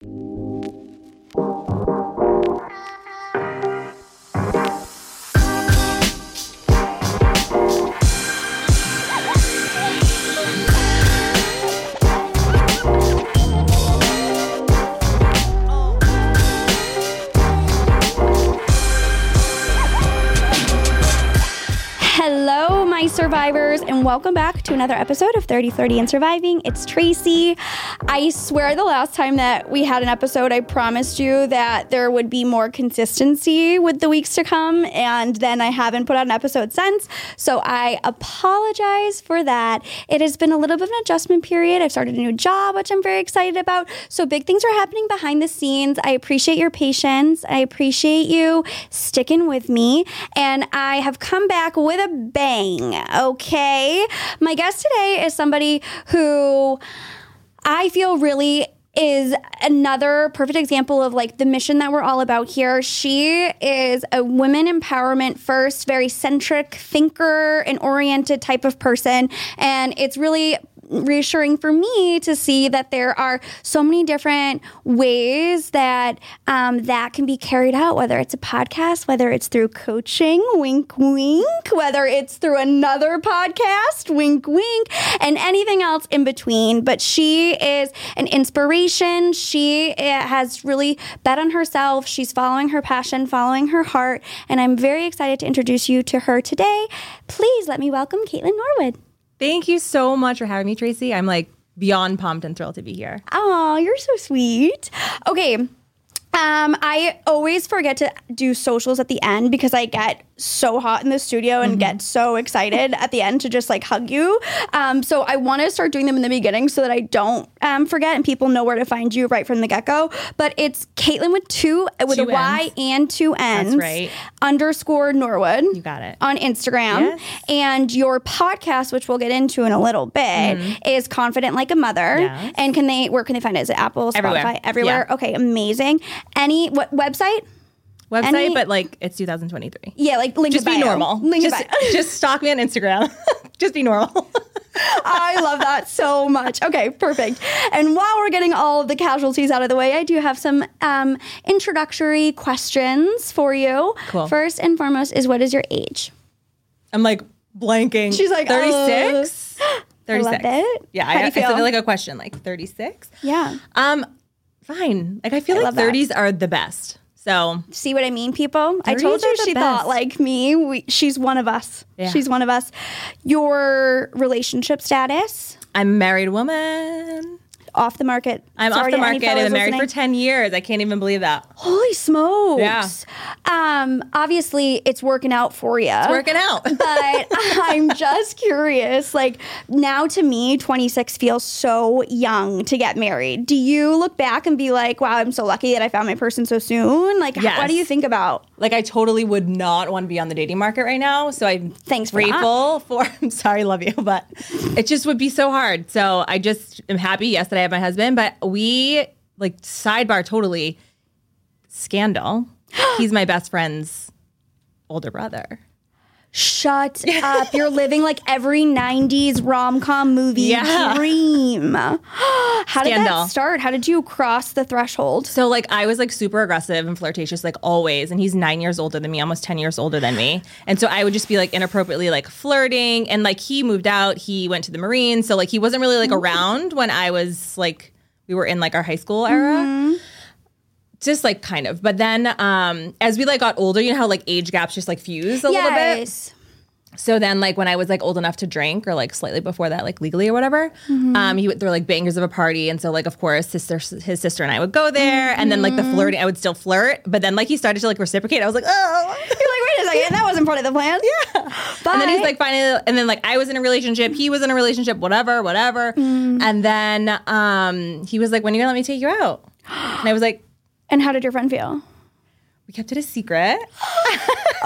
Hello, welcome back to another episode of Thirty Flirty and Surviving. It's Tracy. I swear the last time that we had an episode, I promised you that there would be more consistency with the weeks to come, and then I haven't put out an episode since. So I apologize for that. It has been a little bit of an adjustment period. I've started a new job, which I'm very excited about. So big things are happening behind the scenes. I appreciate your patience. I appreciate you sticking with me, and I have come back with a bang. Okay. My guest today is somebody who I feel really is another perfect example of like the mission that we're all about here. She is a women empowerment first, very centric thinker and oriented type of person. And it's really reassuring for me to see that there are so many different ways that um, that can be carried out, whether it's a podcast, whether it's through coaching, wink, wink, whether it's through another podcast, wink, wink, and anything else in between. But she is an inspiration. She eh, has really bet on herself. She's following her passion, following her heart. And I'm very excited to introduce you to her today. Please let me welcome Kaitlynn Norwood. Thank you so much for having me, Tracy. I'm like beyond pumped and thrilled to be here. Oh, you're so sweet. Okay. Um, I always forget to do socials at the end because I get so hot in the studio and get so excited at the end to just like hug you. Um, so I want to start doing them in the beginning so that I don't um, forget and people know where to find you right from the get go. But it's Kaitlynn with two with Two a Y Ns. and two N's. right. Underscore Norwood. You got it. on Instagram. Yes. And your podcast, which we'll get into in a little bit, is Confident Like a Mother. Mm-hmm. Yes. And can they where can they find it? Is it Apple, Spotify, Everywhere. everywhere? Yeah. Okay, amazing. Any what website? Website, Any- but like it's 2023. Yeah, like link Just be normal. Link in Just, just stalk me on Instagram. just be normal. I love that so much. Okay, perfect. And while we're getting all of the casualties out of the way, I do have some um, introductory questions for you. Cool. First and foremost is what is your age? I'm like blanking. She's like, 36. I 36. love it. Yeah, How do I, you I feel? feel like a question like 36. Yeah. Um, fine. Like I feel I like love that. 30s are the best. So See what I mean, people? I told 30s you she thought like me. We, she's one of us. Yeah. She's one of us. Your relationship status I'm a married woman. Off the market. I'm Sorry off the market and I'm married listening. for 10 years. I can't even believe that. Holy smokes! Yeah. Um, obviously, it's working out for you. It's Working out. but I'm just curious. Like now, to me, 26 feels so young to get married. Do you look back and be like, "Wow, I'm so lucky that I found my person so soon"? Like, h- what do you think about? like I totally would not want to be on the dating market right now. So I'm Thanks for that. for. I'm sorry, love you, but it just would be so hard. So I just am happy. Yes, that I my husband, but we like sidebar totally scandal. He's my best friend's older brother. Shut up! You're living like every '90s rom com movie Yeah. dream. How did that start? How did you cross the threshold? So like I was like super aggressive and flirtatious like always and he's 9 years older than me, almost 10 years older than me. And so I would just be like inappropriately like flirting and like he moved out, he went to the Marines, so like he wasn't really like around when I was like we were in like our high school era. Mm-hmm. Just like kind of. But then um as we like got older, you know how like age gaps just like fuse a little bit. So then, like when I was like old enough to drink, or like slightly before that, like legally or whatever, um, he would throw like bangers of a party, and so like of course his sister, his sister and I would go there, and then like the flirting, I would still flirt, but then like he started to like reciprocate. I was like, oh, You're like, wait a second, that wasn't part of the plan. Yeah. But and then he's like finally, and then like I was in a relationship, he was in a relationship, whatever, whatever, and then um, he was like, when are you gonna let me take you out? And I was like, and how did your friend feel? we kept it a secret.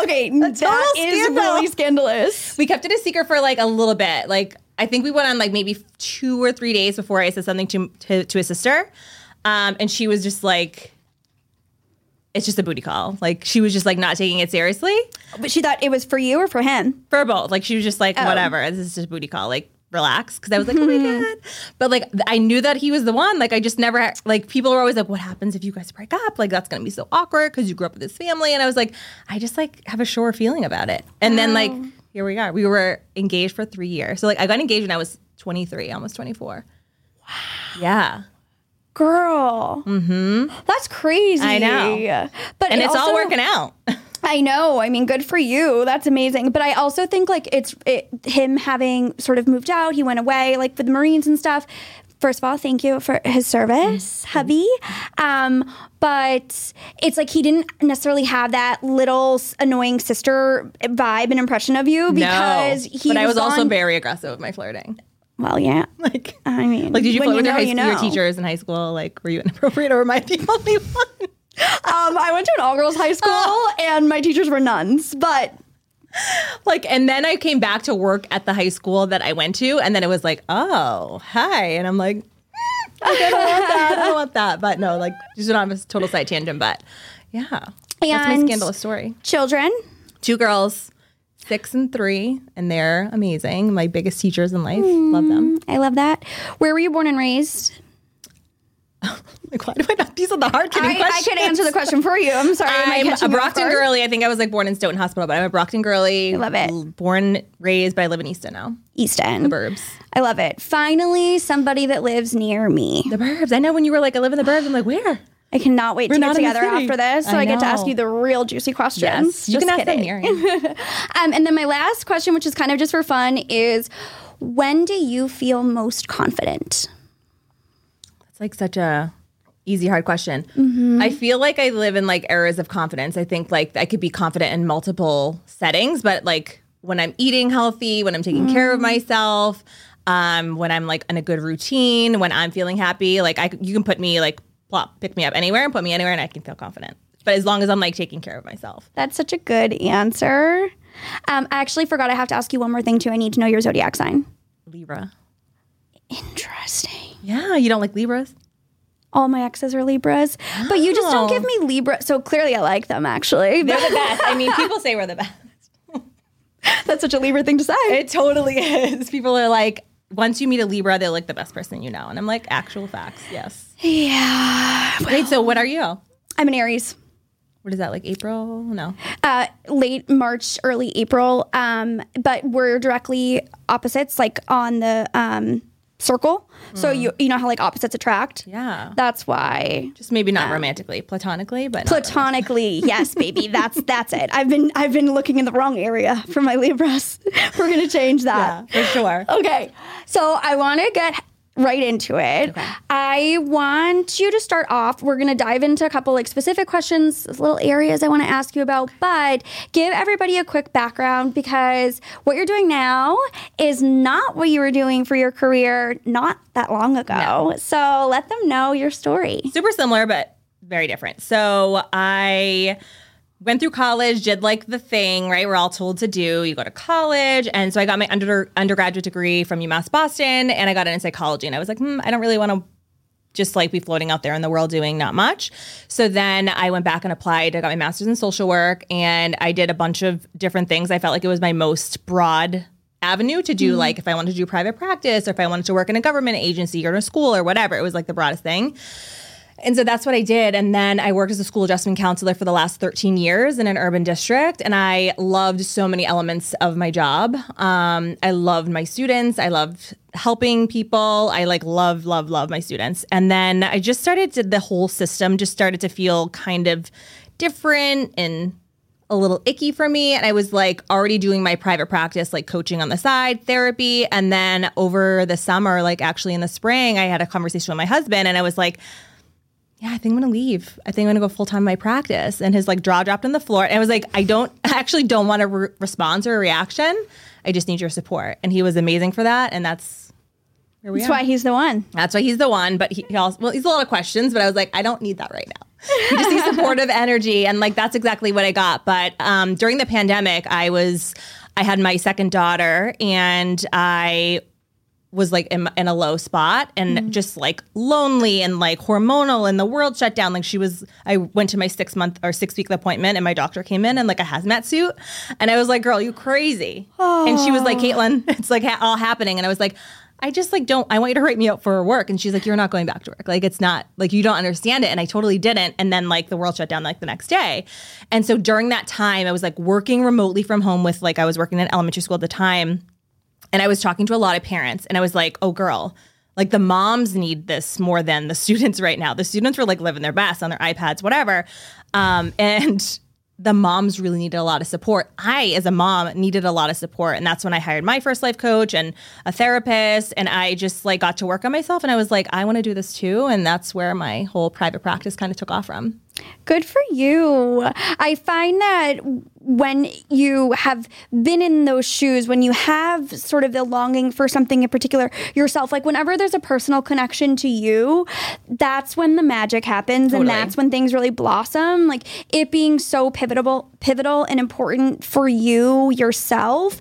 Okay, that is scandal. really scandalous. We kept it a secret for like a little bit. Like I think we went on like maybe two or three days before I said something to to, to his sister, um, and she was just like, "It's just a booty call." Like she was just like not taking it seriously But she thought it was for you or for him. for both. Like she was just like, Oh. "Whatever, this is just a booty call." Like relax because I was like, oh my god. But like I knew that he was the one. Like I just never like people were always like, what happens if you guys break up? Like that's gonna be so awkward because you grew up with this family. And I was like, I just like have a sure feeling about it. And then like here we are. We were engaged for three years. So like I got engaged when I was 23, almost 24. Wow. Yeah. Girl. Mm-hmm. That's crazy. I know. But And it it's all working out. I know. I mean, good for you. That's amazing. But I also think like it's it, him having sort of moved out. He went away like with the Marines and stuff. First of all, thank you for his service, hubby. Um, but it's like he didn't necessarily have that little annoying sister vibe and impression of you because no. he. But I was also on- very aggressive with my flirting. well, yeah. Like I mean, like did you flirt with your, know, high, you your teachers in high school? Like were you inappropriate or the only one? Um, I went to an all girls high school and my teachers were nuns, but like and then I came back to work at the high school that I went to and then it was like, "Oh, hi." And I'm like, "Mm, like, I don't want that. I don't want that. But no, like just on a total side tangent, but yeah. That's my scandalous story. children. Two girls, 6 and 3, and they're amazing. My biggest teachers in life. Love them. I love that. Where were you born and raised? Like why do I not these are the hard hitting I, I questions. could answer the question for you. I'm sorry. I'm a Brockton girly. I think I was like born in Stoughton Hospital, but I'm a Brockton girly. I love it. Born, raised, but I live in Easton now. East End. Burbs. I love it. Finally, somebody that lives near me. The Burbs. I know when you were like, I live in the Burbs. I'm like, where? I cannot wait to We're get in the together after this, so I I, get to ask you the real juicy questions. Yes, you Just can ask them kidding. here. Um, and then my last question, which is kind of just for fun, is when do you feel most confident? It's like such a easy hard question. Mm-hmm. I feel like I live in like eras of confidence. I think like I could be confident in multiple settings, but like when I'm eating healthy, when I'm taking care Mm. of myself, um, when I'm like in a good routine, when I'm feeling happy, like I you can put me like plop, pick me up anywhere and put me anywhere, and I can feel confident. But as long as I'm like taking care of myself. That's such a good answer. Um, I actually forgot I have to ask you one more thing too. I need to know your zodiac sign. Libra. Interesting. Yeah, you don't like Libras? All my exes are Libras, but you just don't give me Libra. So clearly, I like them. Actually, They're the best. I mean, people say we're the best. that's such a Libra thing to say. It totally is. People are like, once you meet a Libra, they're like the best person you know. And I'm like, actual facts. Yes. yeah, Wait, so what are you? I'm an Aries. What is that, like April? No. uh, late March, early April. Um, but we're directly opposites, like on the um, circle. So mm. you you know how like opposites attract. Yeah. That's why. Just maybe not romantically, platonically, but Platonically, yes, baby. That's that's it. I've been I've been looking in the wrong area for my Libras. We're gonna change that. Yeah, for sure. Okay. So I want to get right into it. I want you to start off. We're going to dive into a couple like specific questions, little areas I want to ask you about, but give everybody a quick background because what you're doing now is not what you were doing for your career not that long ago. So let them know your story. super similar but very different. So I went through college, did like the thing, right? We're all told to do. You go to college, and so I got my under undergraduate degree from UMass Boston, and I got it in psychology. And I was like, hmm, I don't really want to just like be floating out there in the world doing not much. So then I went back and applied. I got my master's in social work, and I did a bunch of different things. I felt like it was my most broad avenue to do like if I wanted to do private practice or if I wanted to work in a government agency or in a school or whatever. It was like the broadest thing. And so that's what I did. And then I worked as a school adjustment counselor for the last 13 years in an urban district. And I loved so many elements of my job. Um, I loved my students. I loved helping people. I like love, love, love my students. And then I just started to, the whole system just started to feel kind of different and a little icky for me. And I was like already doing my private practice, like coaching on the side, therapy. And then over the summer, like actually in the spring, I had a conversation with my husband and I was like, yeah, I think I'm gonna leave. I think I'm gonna go full time my practice. And his like jaw dropped on the floor. And I was like, I don't, I actually don't want a re- response or a reaction. I just need your support. And he was amazing for that. And that's That's are. why he's the one. That's why he's the one. But he, he also, well, he's a lot of questions, but I was like, I don't need that right now. You just need supportive energy. And like, that's exactly what I got. But um, during the pandemic, I was, I had my second daughter and I was like in, in a low spot and mm-hmm. just like lonely and like hormonal and the world shut down like she was i went to my six month or six week appointment and my doctor came in in like a hazmat suit and i was like girl you crazy and she was like oh. kaitlynn it's like ha- all happening and i was like I just like don't. I want you to write me up for work, and she's like, "You're not going back to work. Like it's not like you don't understand it." And I totally didn't. And then like the world shut down like the next day, and so during that time, I was like working remotely from home with like I was working in elementary school at the time, and I was talking to a lot of parents, and I was like, "Oh, girl." Like the moms need this more than the students right now. The students were like living their best on their iPads, whatever. Um, and the moms really needed a lot of support. I, as a mom, needed a lot of support. And that's when I hired my first life coach and a therapist. And I just like got to work on myself. And I was like, I want to do this too. And that's where my whole private practice kind of took off from. Good for you. I find that when you have been in those shoes, when you have sort of the longing for something in particular yourself, like whenever there's a personal connection to you, that's when the magic happens Totally. and that's when things really blossom. Like it being so pivotal, pivotal and important for you yourself,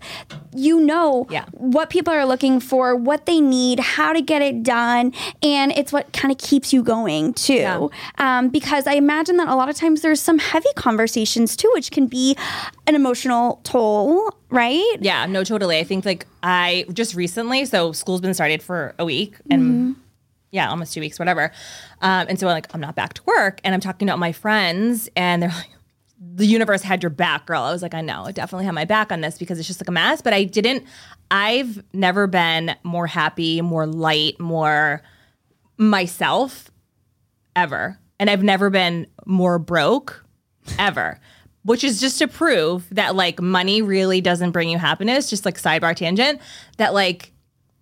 you know Yeah. what people are looking for, what they need, how to get it done, and it's what kind of keeps you going too. Um, because I imagine that a lot of times there's some heavy conversations too, which can be an emotional toll, right? Yeah, no, totally. I think like I just recently, so school's been started for a week and yeah, almost two weeks, whatever. Um, and so I'm like I'm not back to work and I'm talking to all my friends and they're like, the universe had your back, girl. I was like, I know, I definitely had my back on this because it's just like a mess. But I didn't, I've never been more happy, more light, more myself ever. And I've never been more broke ever. Which is just to prove that like money really doesn't bring you happiness, just like sidebar tangent, that like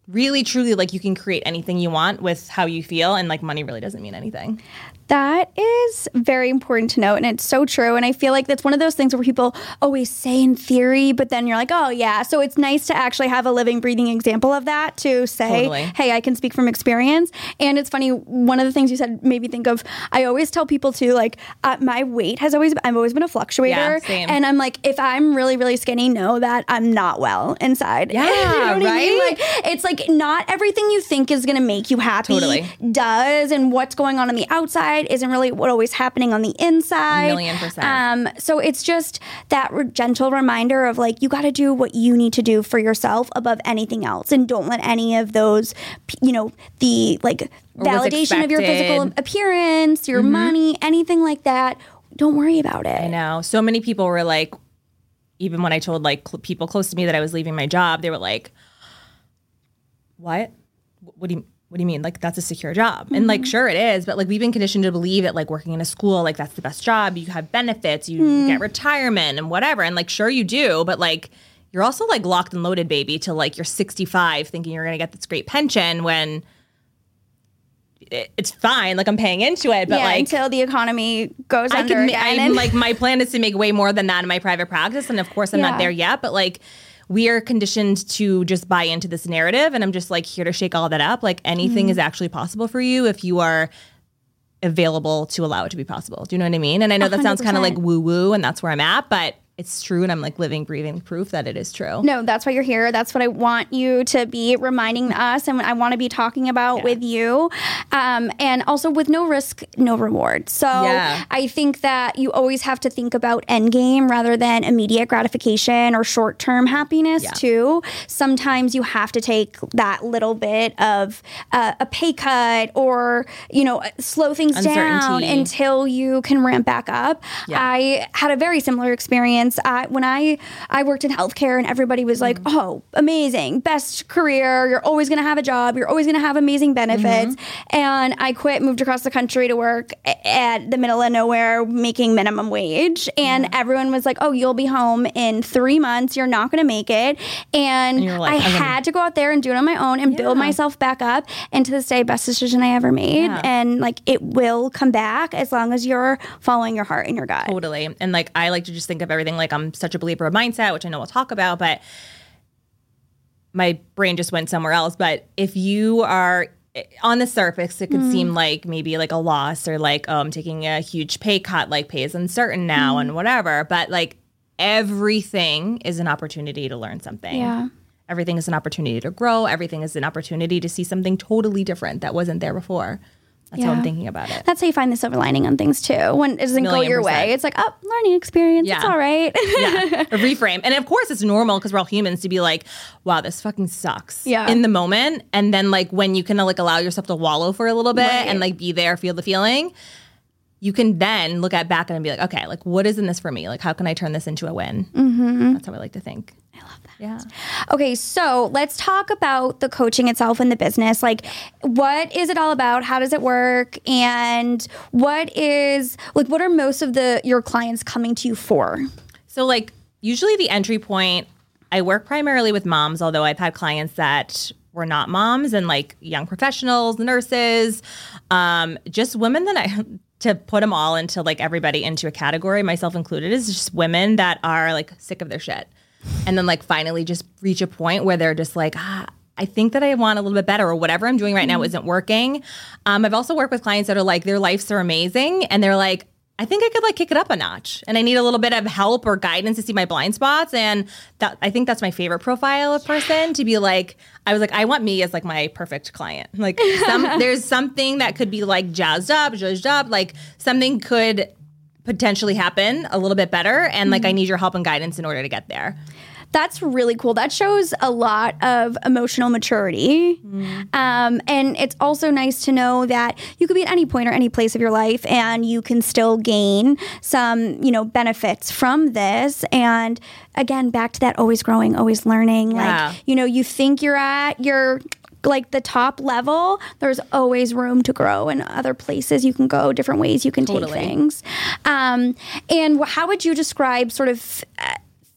really truly like you can create anything you want with how you feel and like money really doesn't mean anything. That is very important to note, and it's so true. And I feel like that's one of those things where people always say in theory, but then you're like, oh, yeah. So it's nice to actually have a living, breathing example of that to say, Totally. hey, I can speak from experience. And it's funny, one of the things you said made me think of, I always tell people to like, uh, my weight has always, been, I've always been a fluctuator. Yeah. And I'm like, if I'm really, really skinny, know that I'm not well inside. Yeah, you know what I mean? right? Like, it's like not everything you think is going to make you happy Totally. does, and what's going on on the outside isn't really what always happening on the inside. A million percent. Um, so it's just that re- gentle reminder of like you got to do what you need to do for yourself above anything else, and don't let any of those, you know, the like validation of your physical appearance, your money, anything like that. Don't worry about it. I know. So many people were like, even when I told like cl- people close to me that I was leaving my job, they were like, "What? What do you?" What do you mean? Like that's a secure job. And like mm-hmm. sure it is, but like we've been conditioned to believe that like working in a school, like that's the best job. You have benefits, you mm. get retirement and whatever. And like sure you do, but like you're also like locked and loaded, baby, till like you're 65 thinking you're gonna get this great pension when it, it's fine. Like I'm paying into it, but yeah, like until the economy goes I under ma- again. I'm and- like, my plan is to make way more than that in my private practice. And of course, I'm Yeah. not there yet, but like, we are conditioned to just buy into this narrative. And I'm just like here to shake all that up. Like, anything Mm-hmm. is actually possible for you if you are available to allow it to be possible. Do you know what I mean? And I know that sounds kind of like woo woo, and that's where I'm at, but it's true. And I'm like living, breathing proof that it is true. No, that's why you're here. That's what I want you to be reminding us, and I want to be talking about with you. Um, and also with no risk, no reward. So Yeah. I think that you always have to think about end game rather than immediate gratification or short term happiness Yeah. too. Sometimes you have to take that little bit of uh, a pay cut or you know slow things down until you can ramp back up. Yeah. I had a very similar experience. I, when I I worked in healthcare and everybody was like, Mm-hmm. "Oh, amazing, best career. You're always going to have a job. You're always going to have amazing benefits." Mm-hmm. And I quit, moved across the country to work at the middle of nowhere, making minimum wage. And everyone was like, "Oh, you'll be home in three months. You're not going to make it." And, you're like, I "I'm had to go out there and do it on my own and build myself back up. And to this day, best decision I ever made. Yeah. And like it will come back as long as you're following your heart and your gut. Totally. And like I like to just think of everything like I'm such a believer of mindset, which I know we'll talk about, but my brain just went somewhere else. But if you are eh, on the surface, it could mm. seem like maybe like a loss or like, oh, I'm taking a huge pay cut, like pay is uncertain now and mm. whatever. But like everything is an opportunity to learn something. Yeah. everything is an opportunity to grow. Everything is an opportunity to see something totally different that wasn't there before. That's how I'm thinking about it. That's how you find the silver lining on things too. When it doesn't go your percent. way, it's like, oh, learning experience. It's all right. yeah, a reframe. And of course, it's normal because we're all humans to be like, "Wow, this fucking sucks." Yeah. in the moment, and then like when you can like allow yourself to wallow for a little bit Right. and like be there, feel the feeling. You can then look at back and be like, okay, like what is in this for me? Like, how can I turn this into a win? Mm-hmm. That's how I like to think. I love that. Yeah. Okay, so let's talk about the coaching itself and the business. Like, what is it all about? How does it work? And what is like what are most of the your clients coming to you for? So, like, usually the entry point, I work primarily with moms, although I've had clients that were not moms and like young professionals, nurses, um, just women that I, to put them all into like everybody into a category, myself included, is just women that are like sick of their shit. And then like finally just reach a point where they're just like, ah, I think that I want a little bit better, or whatever I'm doing right now isn't working. Um, I've also worked with clients that are like, their lives are amazing, and they're like, I think I could like kick it up a notch, and I need a little bit of help or guidance to see my blind spots. And that I think that's my favorite profile of person to be like. I was like, I want me as like my perfect client. Like, some, there's something that could be like jazzed up, zhuzhed up, like something could potentially happen a little bit better, and like I need your help and guidance in order to get there. That's really cool. That shows a lot of emotional maturity. Um, and it's also nice to know that you could be at any point or any place of your life and you can still gain some, you know, benefits from this. And again, back to that always growing, always learning. Yeah. Like, you know, you think you're at your like the top level, there's always room to grow and other places you can go, different ways you can Totally. take things. Um, and how would you describe sort of uh,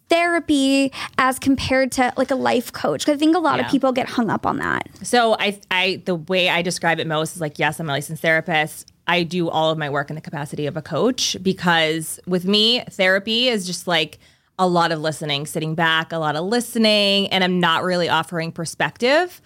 therapy as compared to like a life coach? 'Cause I think a lot of people get hung up on that. So I, I, the way I describe it most is like, yes, I'm a licensed therapist. I do all of my work in the capacity of a coach because with me, therapy is just like a lot of listening, sitting back, a lot of listening, and I'm not really offering perspective.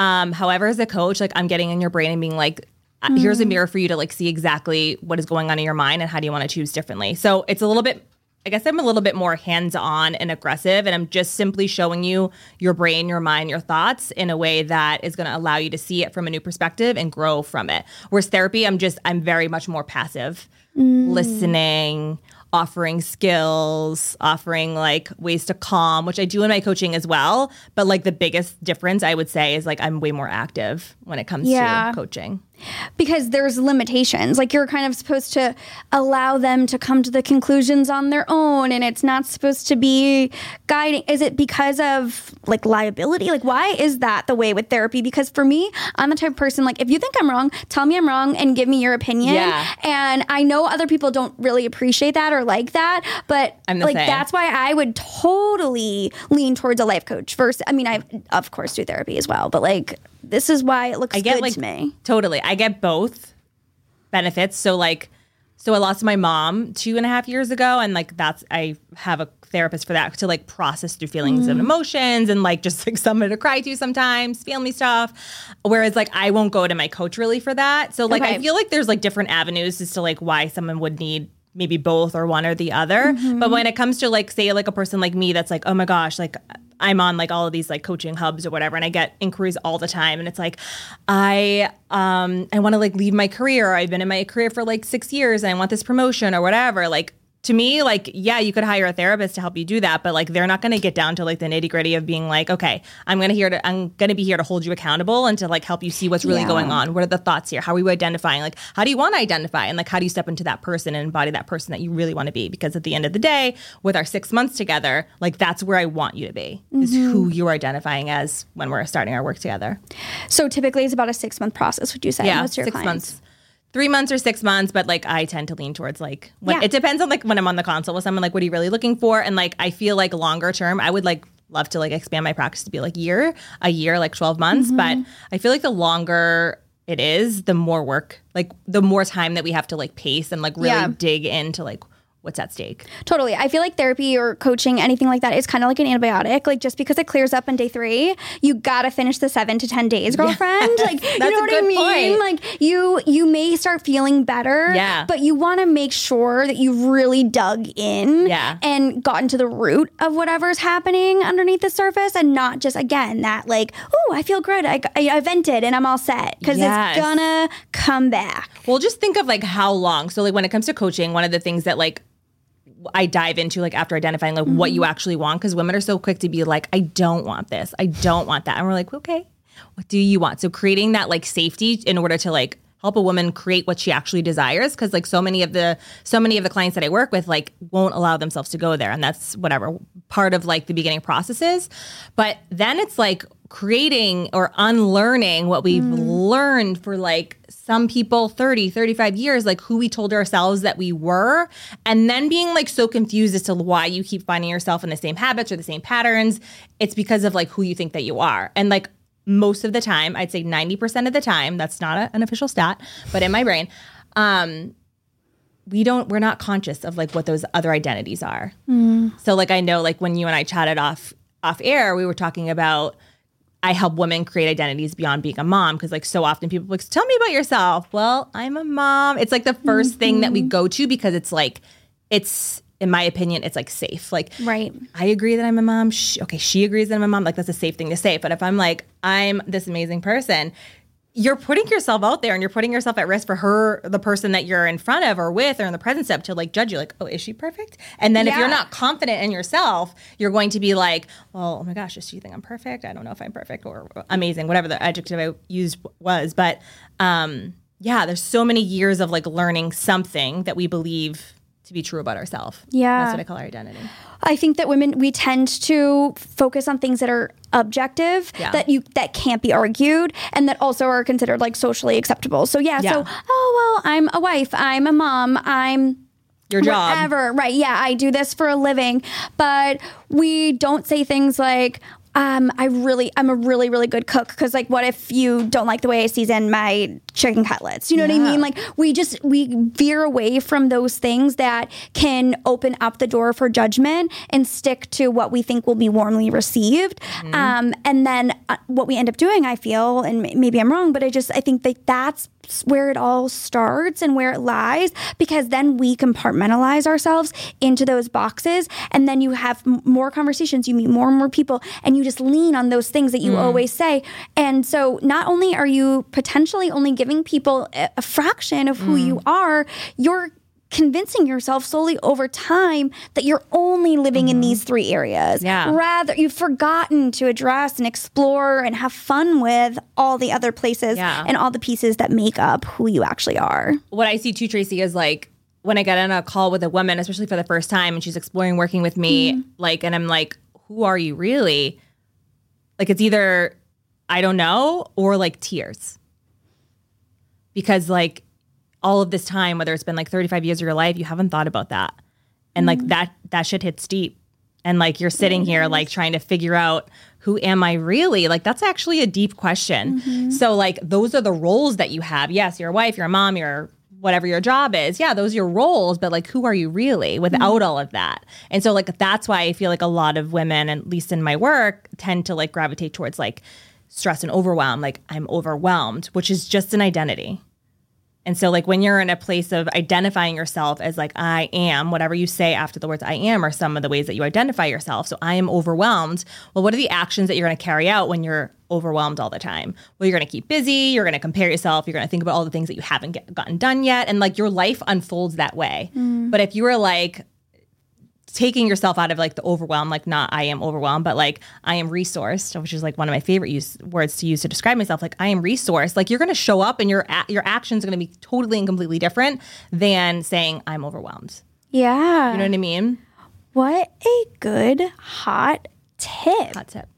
Um, however, as a coach, like I'm getting in your brain and being like, uh, here's a mirror for you to like see exactly what is going on in your mind and how do you want to choose differently. So it's a little bit I guess I'm a little bit more hands on and aggressive, and I'm just simply showing you your brain, your mind, your thoughts in a way that is going to allow you to see it from a new perspective and grow from it. Whereas therapy, I'm just, I'm very much more passive, listening, offering skills, offering like ways to calm, which I do in my coaching as well. But like the biggest difference I would say is like I'm way more active when it comes Yeah. to coaching. Because there's limitations. Like you're kind of supposed to allow them to come to the conclusions on their own and it's not supposed to be guiding. Is it because of like liability? Like why is that the way with therapy? Because for me, I'm the type of person like if you think I'm wrong, tell me I'm wrong and give me your opinion. Yeah. And I know other people don't really appreciate that or like that, but like same. that's why I would totally lean towards a life coach versus I mean I of course do therapy as well, but like this is why it looks I get good like to me. totally. I get both benefits. So like, so I lost my mom two and a half years ago, and like that's I have a therapist for that to like process through feelings Mm. and emotions and like just like someone to cry to sometimes, family stuff. Whereas like I won't go to my coach really for that. So like I feel like there's like different avenues as to like why someone would need maybe both or one or the other. Mm-hmm. But when it comes to like say like a person like me that's like, oh my gosh, like I'm on like all of these like coaching hubs or whatever and I get inquiries all the time and it's like I um I want to like leave my career. Or I've been in my career for like 6 years and I want this promotion or whatever. Like to me, like, yeah, you could hire a therapist to help you do that, but like they're not gonna get down to like the nitty gritty of being like, okay, I'm gonna here to I'm gonna be here to hold you accountable and to like help you see what's really Yeah. going on. What are the thoughts here? How are you identifying? Like, how do you want to identify? And like how do you step into that person and embody that person that you really want to be? Because at the end of the day, with our six months together, like that's where I want you to be, is Mm-hmm. who you're identifying as when we're starting our work together. So typically it's about a six month process, would you say? Yeah, your six clients? months. Three months or six months, but like I tend to lean towards like when Yeah. it depends on like when I'm on the console with someone, like what are you really looking for? And like I feel like longer term, I would like love to like expand my practice to be like year, a year, like 12 months. But Mm-hmm. I feel like the longer it is, the more work, like the more time that we have to like pace and like really Yeah. dig into like what's at stake. Totally. I feel like therapy or coaching, anything like that, is kind of like an antibiotic. Like just because it clears up on day three, you gotta finish the seven to ten days, girlfriend. Like you know a what I mean? point. Like you you may start feeling better. Yeah. But you wanna make sure that you've really dug in Yeah. and gotten to the root of whatever's happening underneath the surface and not just again that like, oh, I feel good. I, I, I vented and I'm all set. Because Yes. it's gonna come back. Well, just think of like how long. So like when it comes to coaching, one of the things that like I dive into like after identifying like what you mm-hmm. actually want because women are so quick to be like I don't want this. I don't want that. And we're like, "Okay. What do you want?" So creating that like safety in order to like help a woman create what she actually desires because like so many of the so many of the clients that I work with like won't allow themselves to go there and that's whatever part of like the beginning processes. But then it's like creating or unlearning what we've learned for like some people 30 35 years like who we told ourselves that we were and then being like so confused as to why you keep finding yourself in the same habits or the same patterns it's because of like who you think that you are. And like most of the time i'd say 90% of the time that's not a, an official stat but in my brain um we don't we're not conscious of like what those other identities are. So like i know like when you and i chatted off off air we were talking about I help women create identities beyond being a mom because like so often people like tell me about yourself. Well, I'm a mom. It's like the 1st thing that we mm-hmm. go to because it's like it's in my opinion it's like safe. Like Right. I agree that I'm a mom. She, okay, she agrees that I'm a mom. Like that's a safe thing to say. But if I'm like I'm this amazing person, you're putting yourself out there and you're putting yourself at risk for her, the person that you're in front of or with or in the presence of to like judge you. Like, oh, is she perfect? And then if you're not confident in yourself, you're going to be like, well, oh my gosh, does she think I'm perfect? I don't know if I'm perfect or amazing, whatever the adjective I used was. But um, yeah, there's so many years of like learning something that we believe to be true about ourselves. Yeah. That's what I call our identity. I think that women we tend to focus on things that are objective Yeah. that you that can't be argued and that also are considered like socially acceptable. So yeah, Yeah. so oh well, I'm a wife, I'm a mom, I'm Your job. whatever. Right. Yeah, I do this for a living, but we don't say things like um, I really, I'm a really, really good cook. Cause like, what if you don't like the way I season my chicken cutlets? You know what I mean? Like, we just, we veer away from those things that can open up the door for judgment and stick to what we think will be warmly received. Um, and then uh, what we end up doing, I feel, and m- maybe I'm wrong, but I just, I think that that's where it all starts and where it lies because then we compartmentalize ourselves into those boxes and then you have m- more conversations you meet more and more people and you just lean on those things that you hmm. always say and so not only are you potentially only giving people a, fraction of who you hmm. are you're convincing yourself slowly over time that you're only living in mm-hmm. these three areas Yeah. rather you've forgotten to address and explore and have fun with all the other places Yeah. and all the pieces that make up who you actually are. what I see too, Tracy, is like when I get on a call with a woman, especially for the first time, and she's exploring working with me, mm-hmm. like, and I'm like, who are you really? Like, it's either I don't know or like tears. Because, like, all of this time, whether it's been like 35 years of your life, you haven't thought about that. And like mm-hmm. that, that shit hits deep. And like you're sitting here, like trying to figure out who am I really? Like that's actually a deep question. Mm-hmm. So like those are the roles that you have. Yes, you're a wife, you're a mom, you're whatever your job is. Yeah, those are your roles, but like who are you really without mm-hmm. all of that? And so like that's why I feel like a lot of women, at least in my work, tend to like gravitate towards like stress and overwhelm. Like I'm overwhelmed, which is just an identity. And so, like, when you're in a place of identifying yourself as, like, I am, whatever you say after the words I am are some of the ways that you identify yourself. So, I am overwhelmed. Well, what are the actions that you're going to carry out when you're overwhelmed all the time? Well, you're going to keep busy. You're going to compare yourself. You're going to think about all the things that you haven't get, gotten done yet. And, like, your life unfolds that way. Mm. But if you were like, taking yourself out of like the overwhelm, like not I am overwhelmed, but like I am resourced, which is like one of my favorite use words to use to describe myself. Like I am resourced. Like you're going to show up and your a- your actions are going to be totally and completely different than saying I'm overwhelmed. Yeah. You know what I mean? what a good hot tip. Hot tip.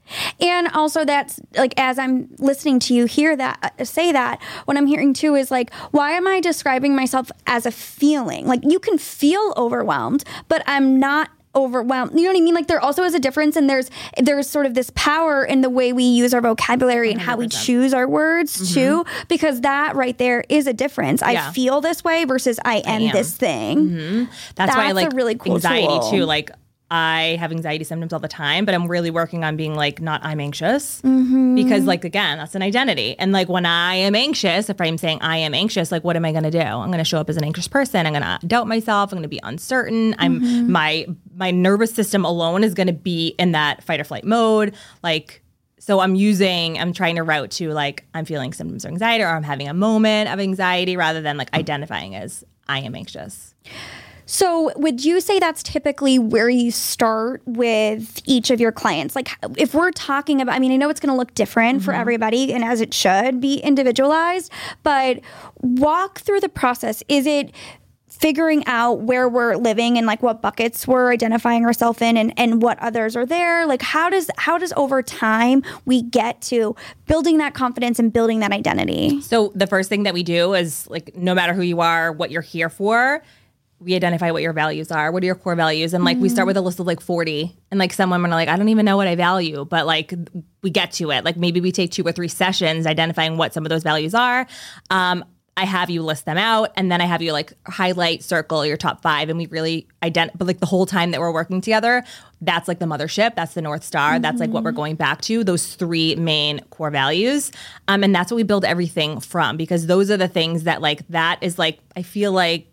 And also, that's like as I'm listening to you hear that uh, say that, what I'm hearing too is like, why am I describing myself as a feeling? Like you can feel overwhelmed, but I'm not overwhelmed. You know what I mean? Like there also is a difference and there's there's sort of this power in the way we use our vocabulary and how we choose our words too because that right there is a difference. Mm-hmm. Yeah. I feel this way versus I am, am. Mm-hmm. this thing. That's, why I That's a like really cool anxiety tool. too. Like I have anxiety symptoms all the time, but I'm really working on being like not I'm anxious Mm-hmm. because like again that's an identity. And like when I am anxious, if I'm saying I am anxious, like what am I going to do? I'm going to show up as an anxious person. I'm going to doubt myself. I'm going to be uncertain. I'm Mm-hmm. my my nervous system alone is going to be in that fight or flight mode. Like so I'm using, I'm trying to route to like, I'm feeling symptoms of anxiety or I'm having a moment of anxiety rather than like identifying as I am anxious. So, would you say that's typically where you start with each of your clients? Like, if we're talking about, I mean, I know it's going to look different for mm-hmm. everybody and as it should be individualized, but walk through the process. Is it figuring out where we're living and like what buckets we're identifying ourselves in and, and what others are there like how does how does over time we get to building that confidence and building that identity So the first thing that we do is like no matter who you are, what you're here for, we identify what your values are. What are your core values? And like we start with a list of like 40. And like some women are like, I don't even know what I value, but like we get to it. Like maybe we take two or three sessions identifying what some of those values are. Um, I have you list them out and then I have you like highlight, circle your top five. And we really identify, but like the whole time that we're working together, that's like the mothership. That's the North Star. That's like what we're going back to, those three main core values. Um, and that's what we build everything from because those are the things that like, that is like, I feel like,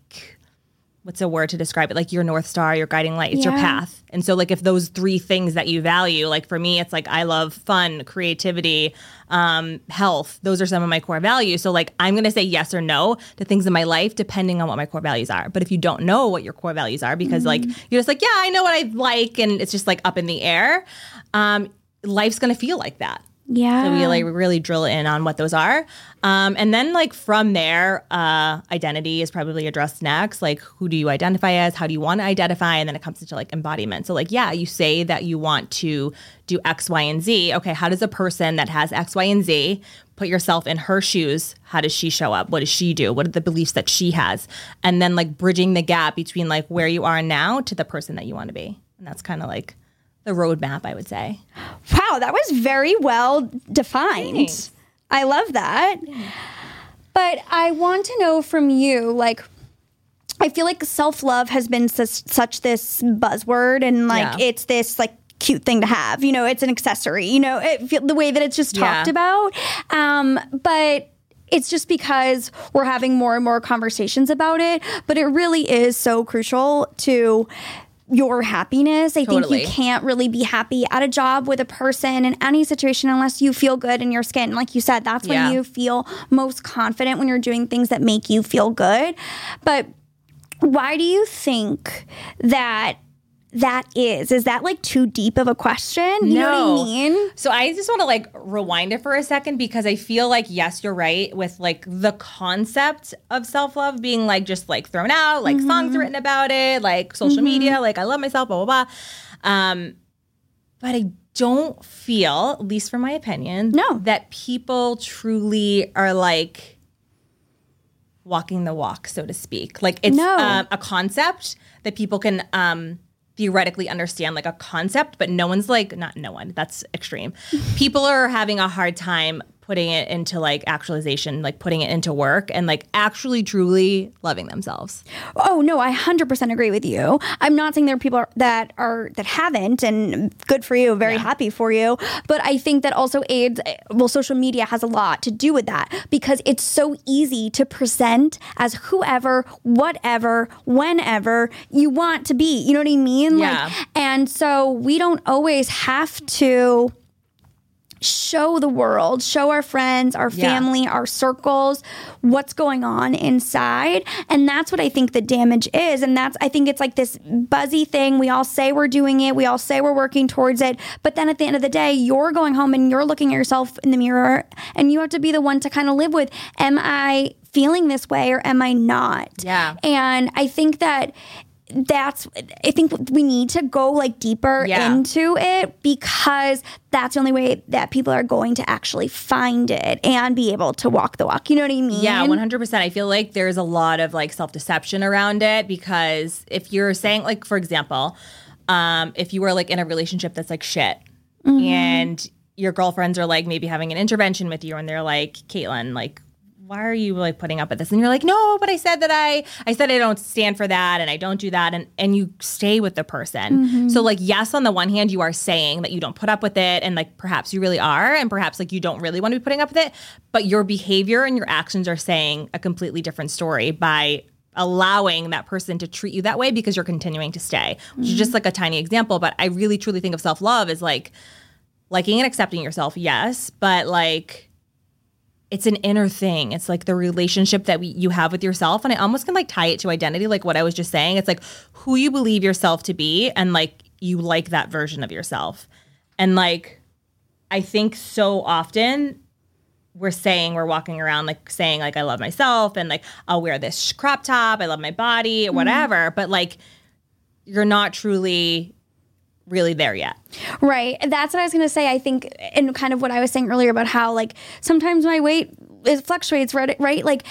what's a word to describe it? Like your North Star, your guiding light, it's your path. And so, like, if those three things that you value, like for me, it's like I love fun, creativity, um, health. Those are some of my core values. So, like, I'm going to say yes or no to things in my life depending on what my core values are. But if you don't know what your core values are, because like you're just like, yeah, I know what I like, and it's just like up in the air, um, life's going to feel like that. Yeah So we like really drill in on what those are. Um, and then like from there, uh, identity is probably addressed next. Like who do you identify as? How do you want to identify? And then it comes into like embodiment. So like, yeah, you say that you want to do X, Y, and Z. Okay, how does a person that has X, Y, and Z put yourself in her shoes? How does she show up? What does she do? What are the beliefs that she has? And then like bridging the gap between like where you are now to the person that you want to be. And that's kind of like the roadmap, I would say. Wow, that was very well defined. Thanks. I love that. But I want to know from you, like, I feel like self love has been such, such this buzzword, and like Yeah. it's this like cute thing to have. You know, it's an accessory. You know, it, the way that it's just talked Yeah. about. Um, but it's just because we're having more and more conversations about it. But it really is so crucial to your happiness. I think you can't really be happy at a job with a person in any situation unless you feel good in your skin. Like you said, that's when Yeah. you feel most confident when you're doing things that make you feel good. But why do you think that that is? Is that like too deep of a question? You know what I mean? So I just want to like rewind it for a second because I feel like yes, you're right with like the concept of self-love being like just like thrown out, like songs written about it, like social media, like I love myself, blah blah blah. Um, but I don't feel, at least from my opinion, No. that people truly are like walking the walk, so to speak. Like it's No. um, a concept that people can um, theoretically understand, like a concept, but no one's like, not no one, that's extreme. people are having a hard time putting it into like actualization, like putting it into work and like actually truly loving themselves. Oh no, I hundred percent agree with you. I'm not saying there are people that are that haven't, and good for you, very happy for you. But I think that also aids. Well, social media has a lot to do with that because it's so easy to present as whoever, whatever, whenever you want to be. You know what I mean? Yeah. Like, and so we don't always have to show the world, show our friends, our Yeah. family, our circles, what's going on inside. And that's what I think the damage is. And that's, I think it's like this buzzy thing. We all say we're doing it, we all say we're working towards it. But then at the end of the day, you're going home and you're looking at yourself in the mirror and you have to be the one to kind of live with, am I feeling this way or am I not? Yeah. And I think that that's I think we need to go like deeper Yeah. into it because that's the only way that people are going to actually find it and be able to walk the walk. You know what I mean? Yeah, 100%. I feel like there's a lot of like self deception around it because if you're saying, like, for example, um, if you were like in a relationship that's like shit Mm-hmm. and your girlfriends are like maybe having an intervention with you and they're like, Kaitlynn, like, why are you like putting up with this? And you're like, no, but I said that I, I said I don't stand for that and I don't do that. And, and you stay with the person. Mm-hmm. So like, yes, on the one hand, you are saying that you don't put up with it. And like, perhaps you really are. And perhaps like you don't really want to be putting up with it. But your behavior and your actions are saying a completely different story by allowing that person to treat you that way because you're continuing to stay, which is just like a tiny example. But I really truly think of self love as like liking and accepting yourself, yes, but like it's an inner thing. It's like the relationship that we, you have with yourself. And I almost can like tie it to identity, like what I was just saying. It's like who you believe yourself to be and like you like that version of yourself. And like, I think so often we're saying we're walking around like saying like I love myself and like I'll wear this crop top, I love my body, Mm-hmm. whatever, but like you're not truly really there yet. Right. That's what I was going to say. I think, and kind of what I was saying earlier about how, like, sometimes my weight it fluctuates, right? Right. Like,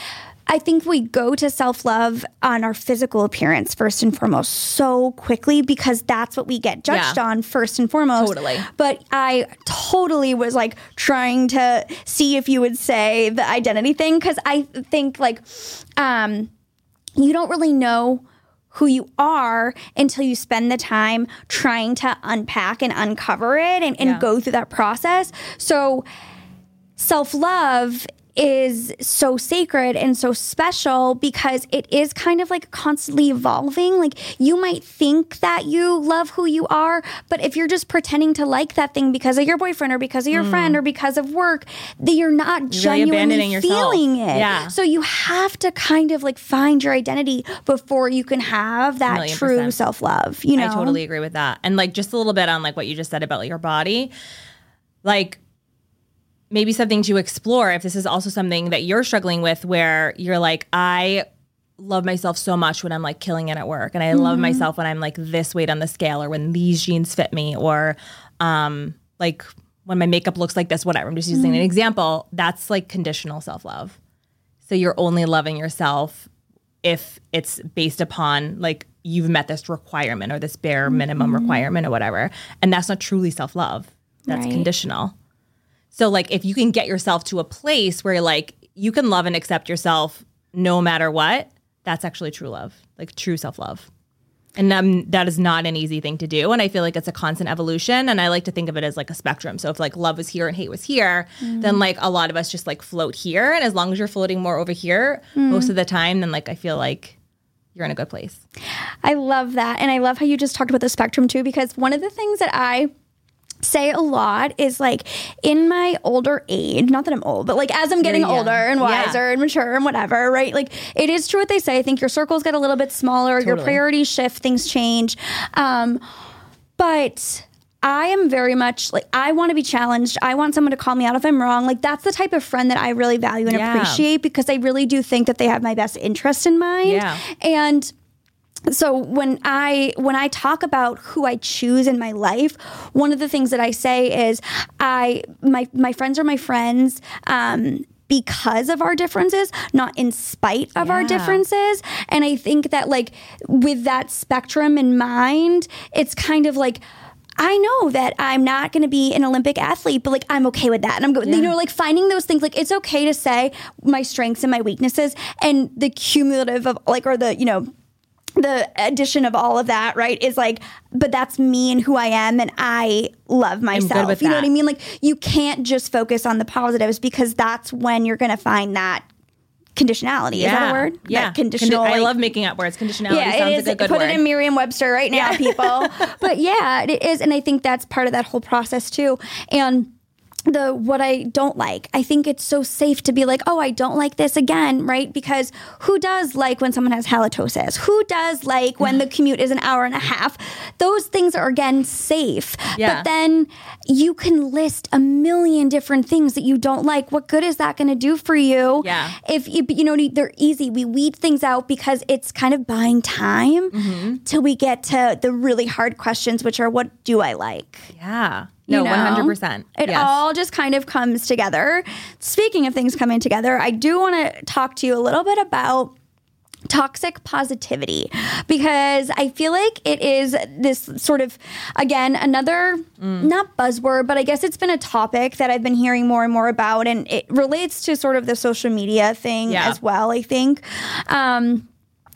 I think we go to self love on our physical appearance first and foremost so quickly because that's what we get judged Yeah. on first and foremost. Totally. But I totally was like trying to see if you would say the identity thing because I think, like, um, you don't really know who you are until you spend the time trying to unpack and uncover it and, and Yeah. go through that process. So, self love is so sacred and so special because it is kind of like constantly evolving. Like you might think that you love who you are, but if you're just pretending to like that thing because of your boyfriend or because of your mm. friend or because of work, that you're not really genuinely yourself. feeling it. Yeah. So you have to kind of like find your identity before you can have that true self love. You know, I totally agree with that. And like just a little bit on like what you just said about your body. Like maybe something to explore if this is also something that you're struggling with where you're like I love myself so much when I'm like killing it at work and I love Mm-hmm. myself when I'm like this weight on the scale or when these jeans fit me or um like when my makeup looks like this whatever I'm just using Mm-hmm. an example that's like conditional self-love. So you're only loving yourself if it's based upon like you've met this requirement or this bare minimum requirement or whatever. And that's not truly self love. That's Right. conditional. So like if you can get yourself to a place where like you can love and accept yourself no matter what, that's actually true love, like true self love. And um, that is not an easy thing to do. And I feel like it's a constant evolution. And I like to think of it as like a spectrum. So if like love was here and hate was here, then like a lot of us just like float here. And as long as you're floating more over here most of the time, then like I feel like you're in a good place. I love that. And I love how you just talked about the spectrum too, because one of the things that I say a lot is like in my older age, not that I'm old, but like as I'm getting older and Yeah. wiser and mature and whatever, right? Like it is true what they say. I think your circles get a little bit smaller, your priorities shift, things change. Um, but I am very much like I want to be challenged. I want someone to call me out if I'm wrong. Like that's the type of friend that I really value and Yeah. appreciate because I really do think that they have my best interest in mind. Yeah. And so when I when I talk about who I choose in my life, one of the things that I say is I my my friends are my friends. Um, because of our differences, not in spite of our differences. And I think that, like, with that spectrum in mind, it's kind of like, I know that I'm not going to be an Olympic athlete, but like I'm okay with that. And I'm going, you know, like finding those things, like it's okay to say my strengths and my weaknesses and the cumulative of like, or the, you know, the addition of all of that, right, is like, but that's me and who I am, and I love myself. you know what I mean? Like, you can't just focus on the positives because that's when you're going to find that conditionality. Is that a word? Yeah. That conditional. Condi- I love making up words. Conditionality yeah, sounds it is. like a good word. Put word. it in Merriam-Webster right now, people. but yeah, it is, and I think that's part of that whole process too. And the what I don't like, I think it's so safe to be like, oh, I don't like this again, right? Because who does like when someone has halitosis? Who does like when the commute is an hour and a half? Those things are again safe. Yeah. But then you can list a million different things that you don't like. What good is that going to do for you? Yeah. If you, you know, they're easy. We weed things out because it's kind of buying time Mm-hmm. till we get to the really hard questions, which are what do I like? yeah. No, one hundred percent. It all just kind of comes together. Speaking of things coming together, I do want to talk to you a little bit about toxic positivity because I feel like it is this sort of again another not buzzword but I guess it's been a topic that I've been hearing more and more about and it relates to sort of the social media thing Yeah. as well I think um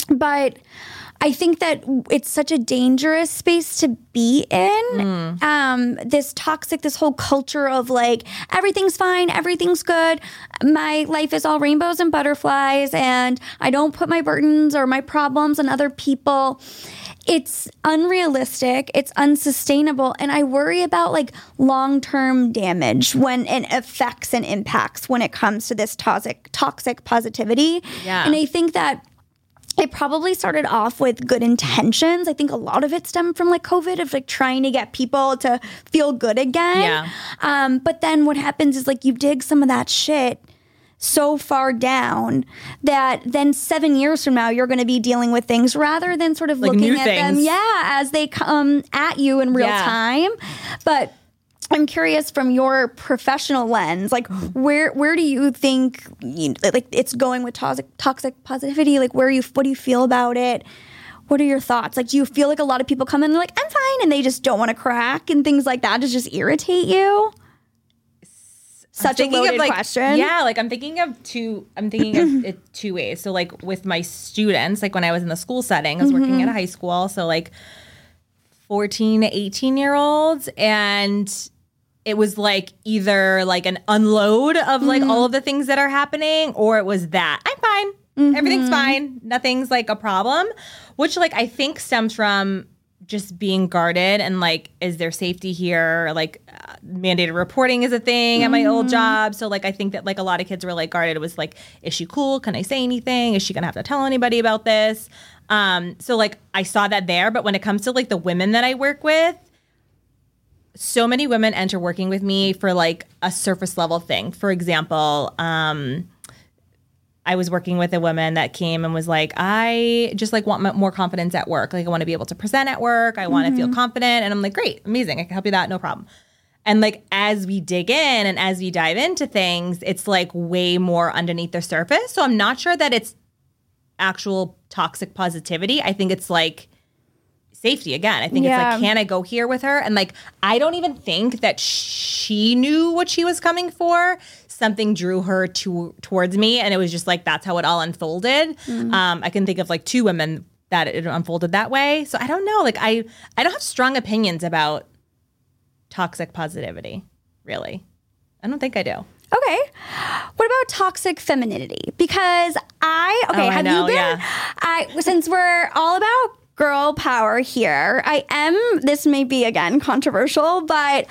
but I think that it's such a dangerous space to be in. Um, this toxic, this whole culture of like everything's fine, everything's good. My life is all rainbows and butterflies, and I don't put my burdens or my problems on other people. It's unrealistic. It's unsustainable, and I worry about like long term damage when it affects and impacts when it comes to this toxic toxic positivity. Yeah. and I think that it probably started off with good intentions. I think a lot of it stemmed from like COVID of like trying to get people to feel good again. Yeah. Um, but then what happens is like you dig some of that shit so far down that then seven years from now you're going to be dealing with things rather than sort of Like looking at them, yeah, as they come at you in real Yeah. time. But I'm curious from your professional lens, like where where do you think you, like it's going with toxic toxic positivity? Like where you what do you feel about it? What are your thoughts? Like do you feel like a lot of people come in and they're like I'm fine and they just don't want to crack and things like that to just irritate you? Such a loaded of like question. yeah like i'm thinking of two i'm thinking of it two ways so like with my students like when i was in the school setting i was working Mm-hmm. at a high school so like 14 to 18 year olds and it was like either like an unload of like Mm-hmm. all of the things that are happening or it was that. I'm fine. Mm-hmm. everything's fine. Nothing's like a problem which like i think stems from just being guarded and like is there safety here? Like uh, mandated reporting is a thing at my old job. So like i think that like a lot of kids were like guarded. It was like is she cool? Can i say anything? Is she gonna have to tell anybody about this? Um so like i saw that there. But when it comes to like the women that i work with so many women enter working with me for like a surface level thing for example um I was working with a woman that came and was like, I just like want m- more confidence at work. Like I want to be able to present at work. I want to feel confident. And I'm like, great, amazing. I can help you that. No problem. And like as we dig in and as we dive into things, it's like way more underneath the surface. So I'm not sure that it's actual toxic positivity. I think it's like safety again. I think it's like, can I go here with her? And like, I don't even think that she knew what she was coming for. Something drew her to towards me, and it was just like that's how it all unfolded. Um, I can think of like two women that it unfolded that way. So I don't know. Like I, I don't have strong opinions about toxic positivity. Really, I don't think I do. Okay. What about toxic femininity? Because I okay, Oh, I have know, you been yeah. I since we're all about girl power here, I am this may be again controversial, but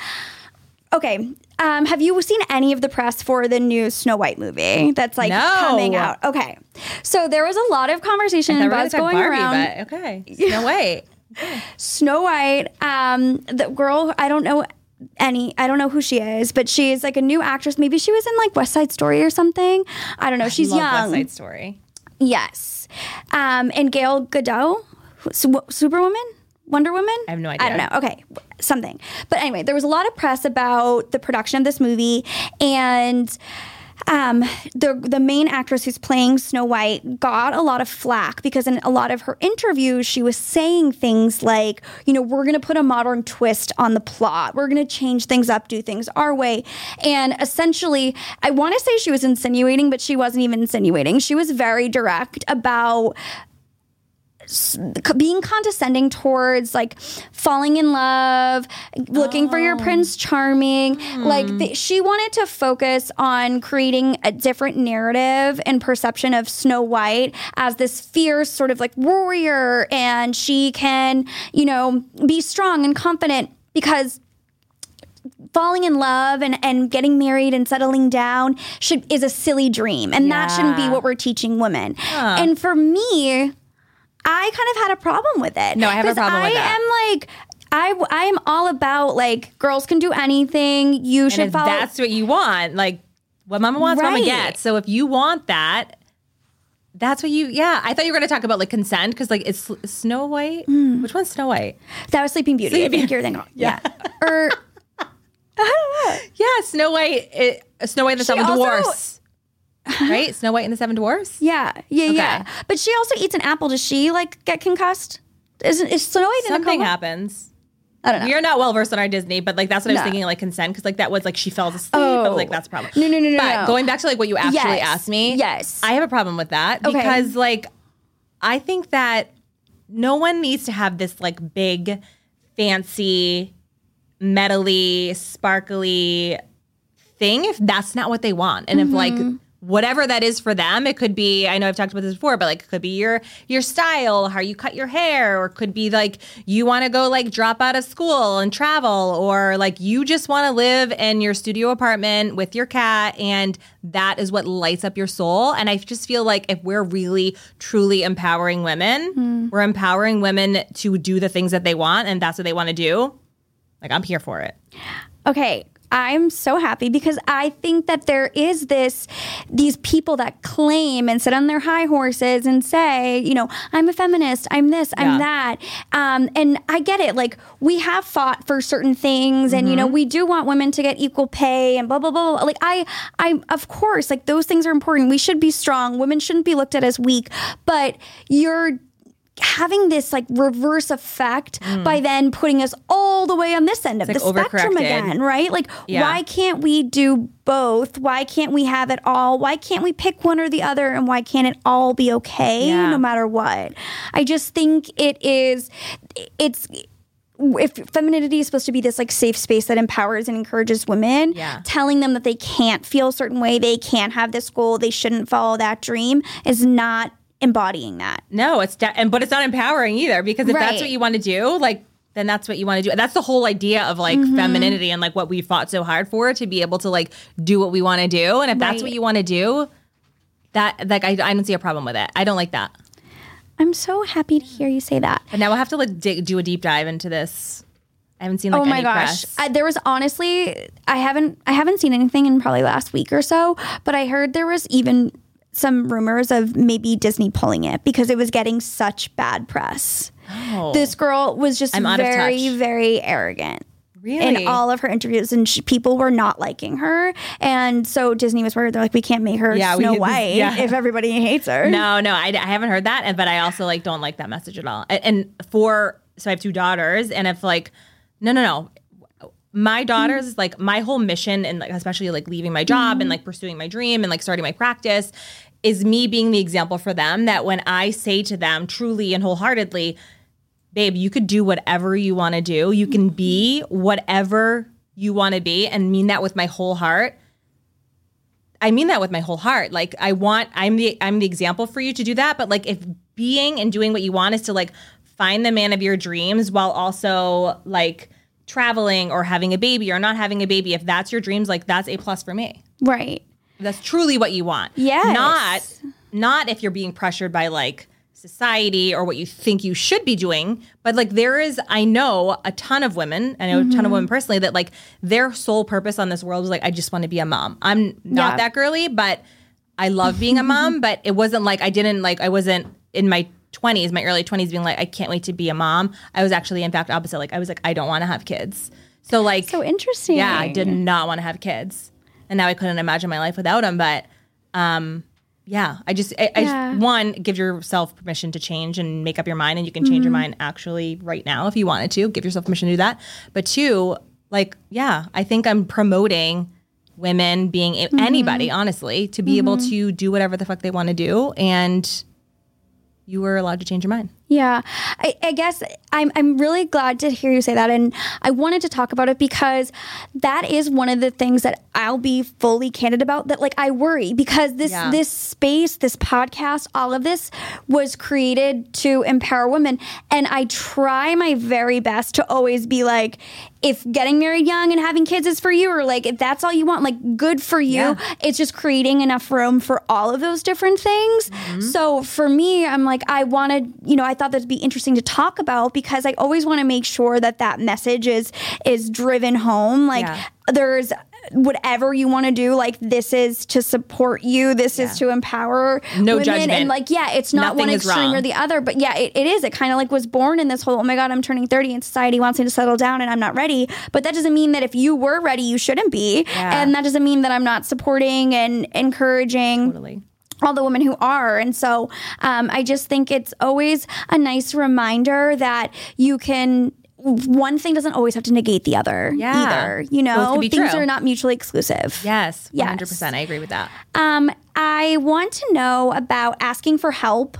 okay. Um, have you seen any of the press for the new Snow White movie that's like No. coming out? Okay. So there was a lot of conversation I and thought we were buzz going Barbie, around. but okay. No way. Snow White, um, the girl, I don't know any, I don't know who she is, but she's like a new actress. Maybe she was in like West Side Story or something. I don't know. She's Love young. West Side Story. Yes. Um, and Gal Gadot, Superwoman, Wonder Woman. I have no idea. I don't know. Okay, something. But anyway, there was a lot of press about the production of this movie, and um, the the main actress who's playing Snow White got a lot of flack because in a lot of her interviews she was saying things like, you know, we're going to put a modern twist on the plot, we're going to change things up, do things our way, and essentially, I want to say she was insinuating, but she wasn't even insinuating. She was very direct about being condescending towards like falling in love, looking for your oh. prince charming. Like hmm. the, she wanted to focus on creating a different narrative and perception of Snow White as this fierce sort of like warrior and she can, you know, be strong and confident because falling in love and, and getting married and settling down should is a silly dream and that shouldn't be what we're teaching women. And for me i kind of had a problem with it No, I have a problem with that. I am like I, I am all about like girls can do anything you should if follow that's what you want, like what mama wants, mama gets. So if you want that, that's what you. Yeah, I thought you were going to talk about like consent because like it's Snow White. Hmm. Which one's Snow White? that was sleeping beauty i Sleeping- think you're thinking yeah, or I don't know. Yeah, Snow White. It, Snow White and the Seven Dwarfs. Right? Snow White and the Seven Dwarfs. Yeah, yeah, yeah. But she also eats an apple. Does she like get concussed? Isn't is Snow White Something happens. I don't know. You're not well versed on our Disney, but like that's what I was thinking, like consent, because like that was like she fell asleep. Oh. but, like that's a problem. No, no, no, no, But no. going back to like what you actually Yes. asked me, Yes. I have a problem with that Okay. because like I think that no one needs to have this like big, fancy, metally, sparkly thing if that's not what they want. And if like whatever that is for them, it could be I know I've talked about this before, but like it could be your your style, how you cut your hair, or it could be like you want to go like drop out of school and travel, or like you just want to live in your studio apartment with your cat and that is what lights up your soul. And I just feel like if we're really truly empowering women, hmm. we're empowering women to do the things that they want and that's what they want to do. Like I'm here for it. Okay. I'm so happy because I think that there is this these people that claim and sit on their high horses and say, you know, I'm a feminist, I'm this, I'm Yeah. that. Um, and I get it. Like we have fought for certain things and you know, we do want women to get equal pay and blah blah blah. blah. Like I I of course, like those things are important. We should be strong. Women shouldn't be looked at as weak. But you're having this like reverse effect hmm. by then putting us all the way on this end of the spectrum again, right? Like, Yeah. why can't we do both? Why can't we have it all? Why can't we pick one or the other? And why can't it all be okay Yeah. no matter what? I just think it is, it's, if femininity is supposed to be this like safe space that empowers and encourages women, Yeah. telling them that they can't feel a certain way, they can't have this goal, they shouldn't follow that dream is not embodying that. No, it's de- and but it's not empowering either because if Right. that's what you want to do, like then that's what you want to do. That's the whole idea of like Mm-hmm. femininity and like what we fought so hard for to be able to like do what we want to do. And if that's what you want to do, that like I, I don't see a problem with it. I don't like that. I'm so happy to hear you say that. But now we'll have to like dig, do a deep dive into this. I haven't seen like oh my any gosh. I, there was honestly i haven't i haven't seen anything in probably last week or so but i heard there was even some rumors of maybe disney pulling it because it was getting such bad press Oh. this girl was just very very arrogant Really? in all of her interviews and sh people were not liking her and so disney was worried they're like we can't make her Yeah, snow white yeah. if everybody hates her No, no, I, I haven't heard that, and but I also like don't like that message at all. And, and for so I have two daughters, and if like no, no, no, my daughters mm. like my whole mission, and like especially like leaving my job and mm-hmm. like pursuing my dream and like starting my practice, is me being the example for them. That when I say to them truly and wholeheartedly, babe, you could do whatever you want to do. You can be mm-hmm. whatever you want to be, and mean that with my whole heart. I mean that with my whole heart. Like I want I'm the I'm the example for you to do that, but like if being and doing what you want is to like find the man of your dreams while also like traveling or having a baby or not having a baby, if that's your dreams, like that's a plus for me. right that's truly what you want. Yeah. Not not if you're being pressured by like society or what you think you should be doing. But like there is, I know a ton of women, I know a ton of mm-hmm. women personally that like their sole purpose on this world was like, I just want to be a mom. I'm not Yeah. that girly, but I love being a mom. but it wasn't like I didn't like I wasn't in my 20s, my early 20s, being like, I can't wait to be a mom. I was actually, in fact, opposite. Like, I was like, I don't want to have kids. So, like, so interesting yeah, I did not want to have kids, and now I couldn't imagine my life without them. But, um, yeah, I just, I, Yeah. I one, give yourself permission to change and make up your mind, and you can change Mm-hmm. your mind actually right now if you wanted to. Give yourself permission to do that. But two, like, yeah, I think I'm promoting women being Mm-hmm. anybody, honestly, to be able to do whatever the fuck they want to do, and you were allowed to change your mind. Yeah, I, I guess I'm I'm really glad to hear you say that, and I wanted to talk about it because that is one of the things that I'll be fully candid about. That like I worry because this Yeah. this space, this podcast, all of this was created to empower women, and I try my very best to always be like, if getting married young and having kids is for you, or like if that's all you want, like good for you. Yeah. It's just creating enough room for all of those different things. Mm-hmm. So for me, I'm like, I wanted, you know, I thought that'd be interesting to talk about because I always want to make sure that that message is is driven home. Like Yeah. there's whatever you want to do, like this is to support you, this is to empower No women, judgment. and like yeah, it's not Nothing one extreme or the other, but yeah, it, it is. It kind of like was born in this whole oh my god, I'm turning thirty and society wants me to settle down and I'm not ready. But that doesn't mean that if you were ready, you shouldn't be, Yeah. and that doesn't mean that I'm not supporting and encouraging Totally. All the women who are. And so um, I just think it's always a nice reminder that you can. One thing doesn't always have to negate the other Yeah. either. You know, things true. are not mutually exclusive. Yes, Yes. 100%. I agree with that. Um, I want to know about asking for help.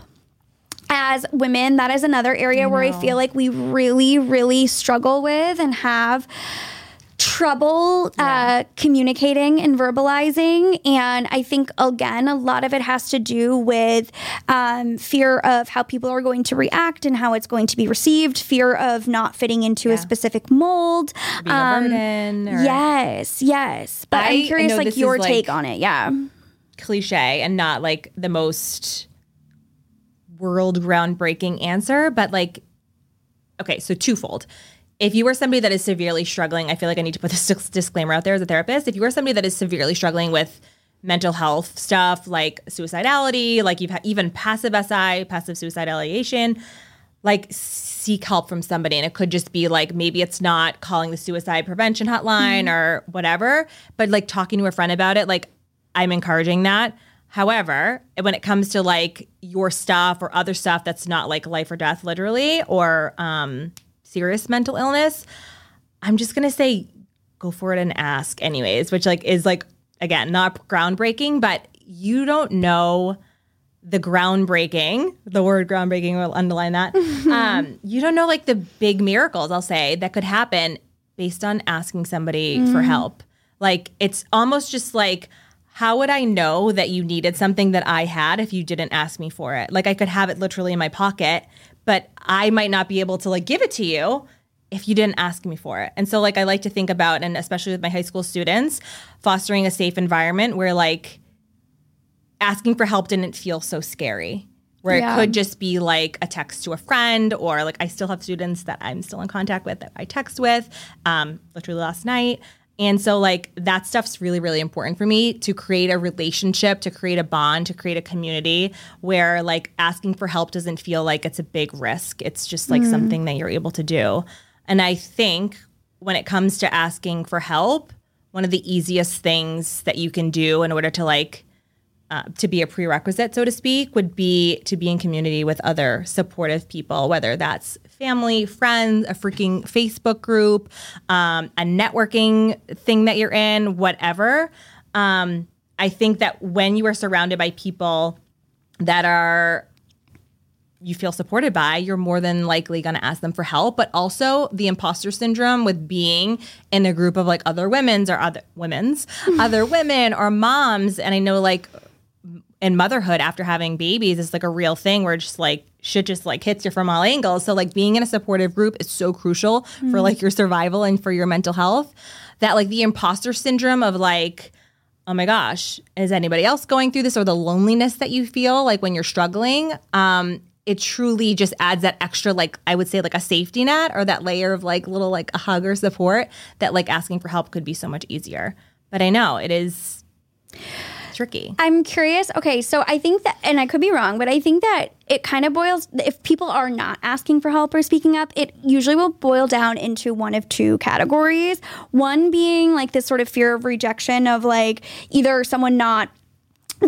As women, that is another area where I feel like we really, really struggle with and have trouble uh, communicating and verbalizing. And I think, again, a lot of it has to do with um, fear of how people are going to react and how it's going to be received, fear of not fitting into a specific mold. Being a burden or- Yes, yes. But I- am curious, like your like- take on it. Yeah. cliche and not like the most world groundbreaking answer, but like, okay, so twofold. If you are somebody that is severely struggling, I feel like I need to put this disclaimer out there as a therapist. If you are somebody that is severely struggling with mental health stuff like suicidality, like you've had even passive SI, passive suicidal ideation, like seek help from somebody. And it could just be like maybe it's not calling the suicide prevention hotline or whatever, but like talking to a friend about it, like I'm encouraging that. However, when it comes to like your stuff or other stuff that's not like life or death, literally, or um, serious mental illness, I'm just gonna say go for it and ask anyways, which like is like again not groundbreaking, but you don't know the groundbreaking. The word groundbreaking will underline that. um, you don't know like the big miracles I'll say that could happen based on asking somebody for help. Like it's almost just like how would I know that you needed something that I had if you didn't ask me for it? Like I could have it literally in my pocket, but I might not be able to like give it to you if you didn't ask me for it. And so like I like to think about and especially with my high school students, fostering a safe environment where like asking for help didn't feel so scary. Where Yeah. it could just be like a text to a friend, or like I still have students that I'm still in contact with that I text with, um, literally last night. And so, like, that stuff's really, really important for me to create a relationship, to create a bond, to create a community where, like, asking for help doesn't feel like it's a big risk. It's just like something that you're able to do. And I think when it comes to asking for help, one of the easiest things that you can do in order to, like, uh, to be a prerequisite, so to speak, would be to be in community with other supportive people, whether that's family, friends, a freaking Facebook group, um, a networking thing that you're in, whatever. Um, I think that when you are surrounded by people that are you feel supported by, you're more than likely going to ask them for help. But also the imposter syndrome with being in a group of like other women's or other women's, other women or moms. And I know like in motherhood after having babies is like a real thing where just like shit just like hits you from all angles. So like being in a supportive group is so crucial for like your survival and for your mental health. That like the imposter syndrome of like, oh my gosh, is anybody else going through this or the loneliness that you feel like when you're struggling? Um, it truly just adds that extra like I would say like a safety net or that layer of like little like a hug or support that like asking for help could be so much easier. But I know it is tricky. I'm curious. Okay, so I think that, and I could be wrong, but I think that it kind of boils, if people are not asking for help or speaking up, it usually will boil down into one of two categories. One being like this sort of fear of rejection of like either someone not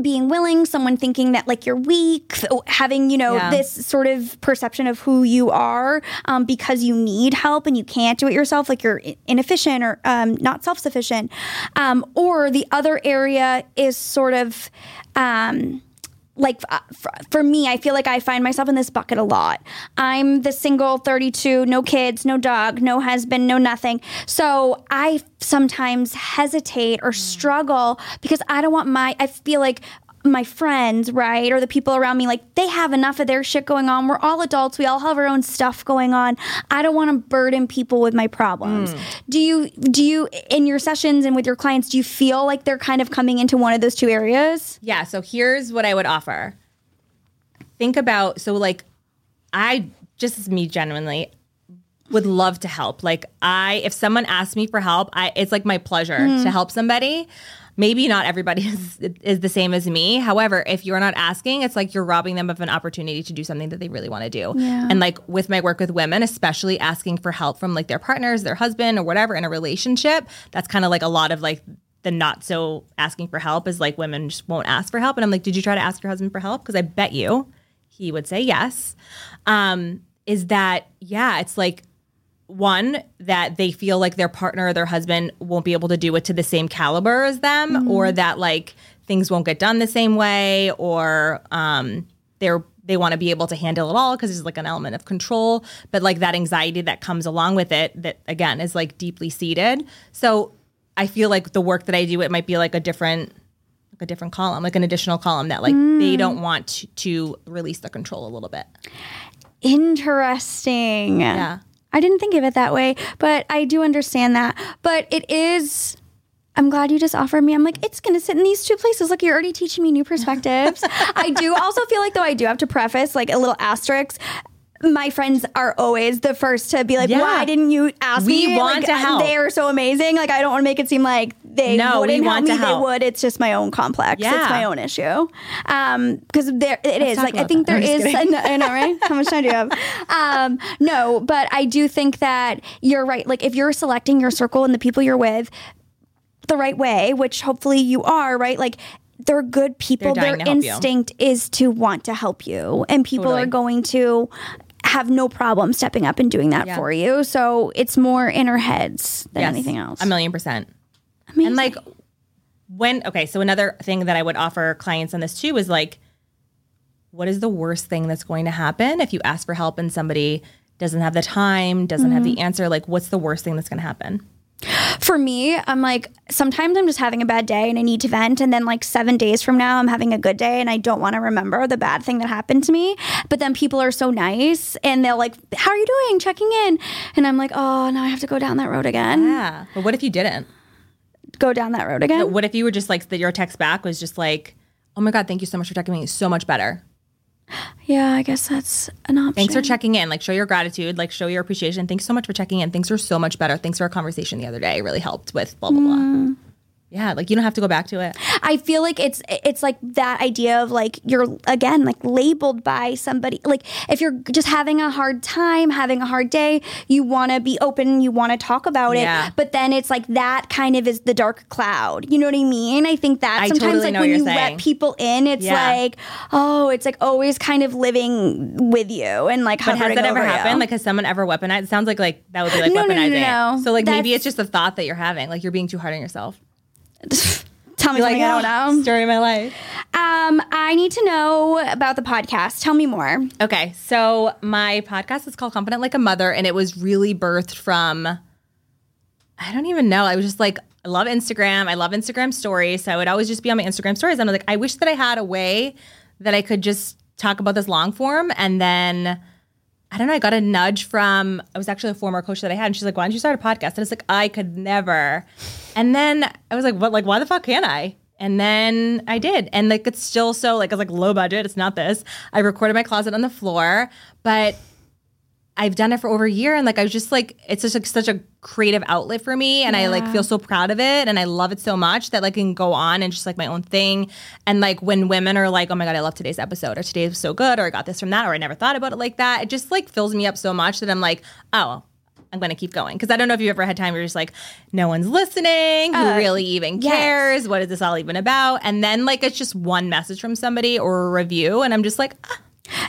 being willing, someone thinking that like you're weak, having you know Yeah. this sort of perception of who you are um, because you need help and you can't do it yourself, like you're inefficient or um, not self sufficient. Um, or the other area is sort of. Like uh, for me, I feel like I find myself in this bucket a lot. I'm the single 32, no kids, no dog, no husband, no nothing. So I sometimes hesitate or struggle because I don't want my, I feel like my friends, right, or the people around me, like they have enough of their shit going on. We're all adults. We all have our own stuff going on. I don't want to burden people with my problems. Do you, do you, in your sessions and with your clients, do you feel like they're kind of coming into one of those two areas? Yeah. So here's what I would offer. Think about so like I just as me genuinely would love to help. Like I if someone asks me for help, I it's like my pleasure Mm-hmm. to help somebody. Maybe not everybody is, is the same as me. However, if you're not asking, it's like you're robbing them of an opportunity to do something that they really want to do. Yeah. And like with my work with women, especially asking for help from like their partners, their husband, or whatever in a relationship, that's kind of like a lot of like the not so asking for help is like women just won't ask for help. And I'm like, did you try to ask your husband for help? Because I bet you he would say yes. Um, is that, yeah, it's like one that they feel like their partner or their husband won't be able to do it to the same caliber as them or that like things won't get done the same way or um they're they want to be able to handle it all because there's like an element of control. But like that anxiety that comes along with it that again is like deeply seated. So i feel like the work that i do it might be like a different like a different column like an additional column that like they don't want to, to release the control a little bit. Interesting. Yeah. I didn't think of it that way, but I do understand that. But it is. I'm glad you just offered me. I'm like, it's going to sit in these two places. Look, you're already teaching me new perspectives. I do also feel like, though, I do have to preface like a little asterisk. My friends are always the first to be like, Yeah. why didn't you ask We me? want Like, to help. They are so amazing. Like, I don't want to make it seem like they no, wouldn't help want me. to help. They would. It's just my own complex. Yeah. It's my own issue. Um, because there it is. Like, I think that. there is. I know, I know, right? How much time do you have? Um, no, but I do think that you're right. Like, if you're selecting your circle and the people you're with the right way, which hopefully you are, right? Like, they're good people. They're Their help you. instinct is to want to help you, and people Totally. are going to have no problem stepping up and doing that Yeah. for you. So it's more in our heads than Yes, anything else. A million percent. Amazing. And like when okay, so another thing that I would offer clients on this too is like what is the worst thing that's going to happen if you ask for help and somebody doesn't have the time, doesn't have Mm-hmm. the answer? Like what's the worst thing that's going to happen? For me, I'm like, sometimes I'm just having a bad day and I need to vent. And then, like, seven days from now, I'm having a good day and I don't want to remember the bad thing that happened to me. But then people are so nice and they're like, How are you doing? Checking in. And I'm like, Oh, now I have to go down that road again. Yeah. But what if you didn't? Go down that road again. What if you were just like that your text back was just like, "Oh my god, thank you so much for checking me. So much better." Yeah, I guess that's an option. Thanks for checking in. Like show your gratitude, like show your appreciation. Thanks so much for checking in. Things are so much better. Thanks for our conversation the other day. It really helped with blah blah Mm. blah. Yeah, like you don't have to go back to it. I feel like it's it's like that idea of like you're again like labeled by somebody like if you're just having a hard time having a hard day you want to be open you want to talk about Yeah. it but then it's like that kind of is the dark cloud you know what I mean I think that I sometimes totally like when you saying. let people in it's Yeah. like oh it's like always kind of living with you and like But has that ever over you. happened? Like has someone ever weaponized? It sounds like like that would be like No, no, no, weaponizing. no, no. So like maybe it's just a thought that you're having. Like you're being too hard on yourself. tell me something I don't know Story of my life. um I need to know about the podcast tell me more Okay, so my podcast is called Confident Like a Mother, and it was really birthed from I don't even know. I was just like, I love Instagram. I love Instagram stories. So I would always just be on my Instagram stories. And I was like, I wish that I had a way that I could just talk about this long form. And then I don't know, I got a nudge from I was actually a former coach that I had, and she's like, Why don't you start a podcast? And it's like, I could never. And then I was like, What like why the fuck can't I? And then I did. And like it's still so like I was like low budget. It's not this. I recorded my closet on the floor, but I've done it for over a year and like I was just like it's just like such a creative outlet for me and I like feel so proud of it and I love it so much that like I can go on and just like my own thing and like when women are like oh my god I love today's episode or today was so good or I got this from that or I never thought about it like that it just like fills me up so much that I'm like oh I'm going to keep going. Because I don't know if you've ever had time where you're just like no one's listening who Uh, really even yes. cares? What is this all even about? And then like it's just one message from somebody or a review and I'm just like ah,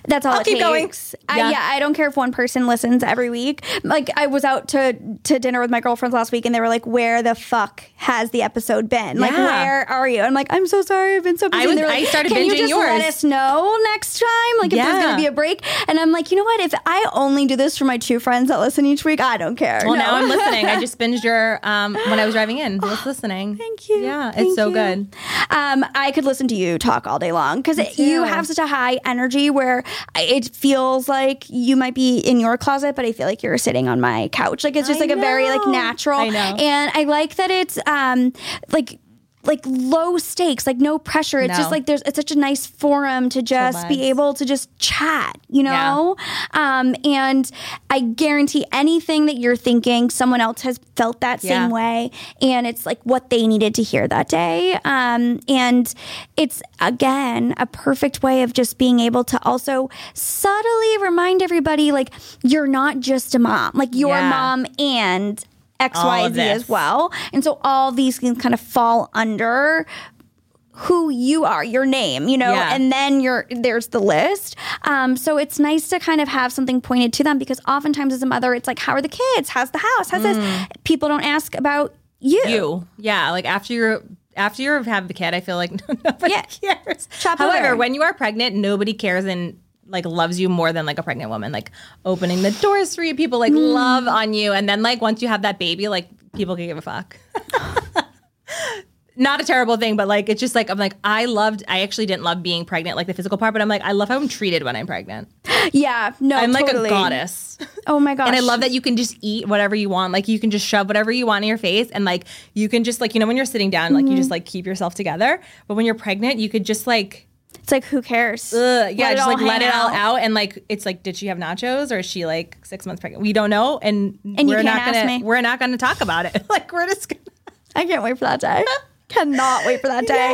That's all I'll keep going. takes. I, Yeah. yeah, I don't care if one person listens every week. Like I was out to to dinner with my girlfriends last week, and they were like, "Where the fuck has the episode been? Like, Yeah. where are you?" I'm like, "I'm so sorry, I've been so busy." I And was- were I started Can you binging just yours." let us know next time? Like, if there's Yeah. gonna be a break. And I'm like, you know what? If I only do this for my two friends that listen each week, I don't care. Well, No. now I'm listening. I just binged your um when I was driving in. Who's listening? Thank you. Yeah, Thank it's so you. good. Um, I could listen to you talk all day long because you have such a high energy where it feels like you might be in your closet, but I feel like you're sitting on my couch. Like it's just I like a very like natural. I know. And I like that it's um like like low stakes, like no pressure. It's No. just like there's it's such a nice forum to just be able to just chat, you know? Um, and I guarantee anything that you're thinking, someone else has felt that Yeah. same way. And it's like what they needed to hear that day. Um, and it's again a perfect way of just being able to also subtly remind everybody like you're not just a mom, like you're Yeah. mom and X, All Y, of as well. And so all these can kind of fall under who you are, your name, you know, Yeah. and then you're there's the list. Um, so it's nice to kind of have something pointed to them because oftentimes as a mother, it's like, how are the kids? How's the house? How's this? People don't ask about you. Mm. you. Yeah, like after you're after you have the kid, I feel like nobody Yeah. cares. Chop However, over. when you are pregnant, nobody cares and like loves you more than like a pregnant woman. Like opening the doors for you, people like Mm. love on you, and then like once you have that baby, like people can give a fuck. Not a terrible thing, but like it's just like I'm like I loved. I actually didn't love being pregnant, like the physical part, but I'm like I love how I'm treated when I'm pregnant. Yeah, no, I'm like totally. a goddess. Oh my god! And I love that you can just eat whatever you want. Like you can just shove whatever you want in your face and like you can just like you know when you're sitting down like Mm-hmm. you just like keep yourself together. But when you're pregnant, you could just like It's like who cares? ugh, yeah, just like let it all out. and like it's like did she have nachos or is she like 6 months pregnant? We don't know and, you we're can't not ask going me. to we're not going to talk about it. like we're just to I can't wait for that day. Cannot wait for that day.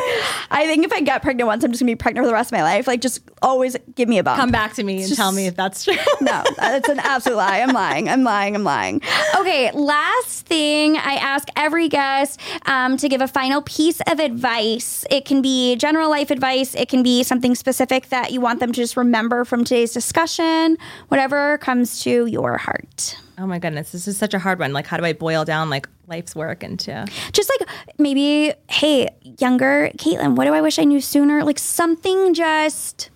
I think if I get pregnant once, I'm just gonna be pregnant for the rest of my life. Like, just always give me a bump. come back to me and tell me if that's true. no, it's an absolute lie. I'm lying. I'm lying. I'm lying. Okay, last thing I ask every guest um, to give a final piece of advice. It can be general life advice, it can be something specific that you want them to just remember from today's discussion, whatever comes to your heart. oh my goodness, this is such a hard one. Like how do I boil down like life's work into Just like maybe, hey, younger Kaitlynn, what do I wish I knew sooner? Like something just.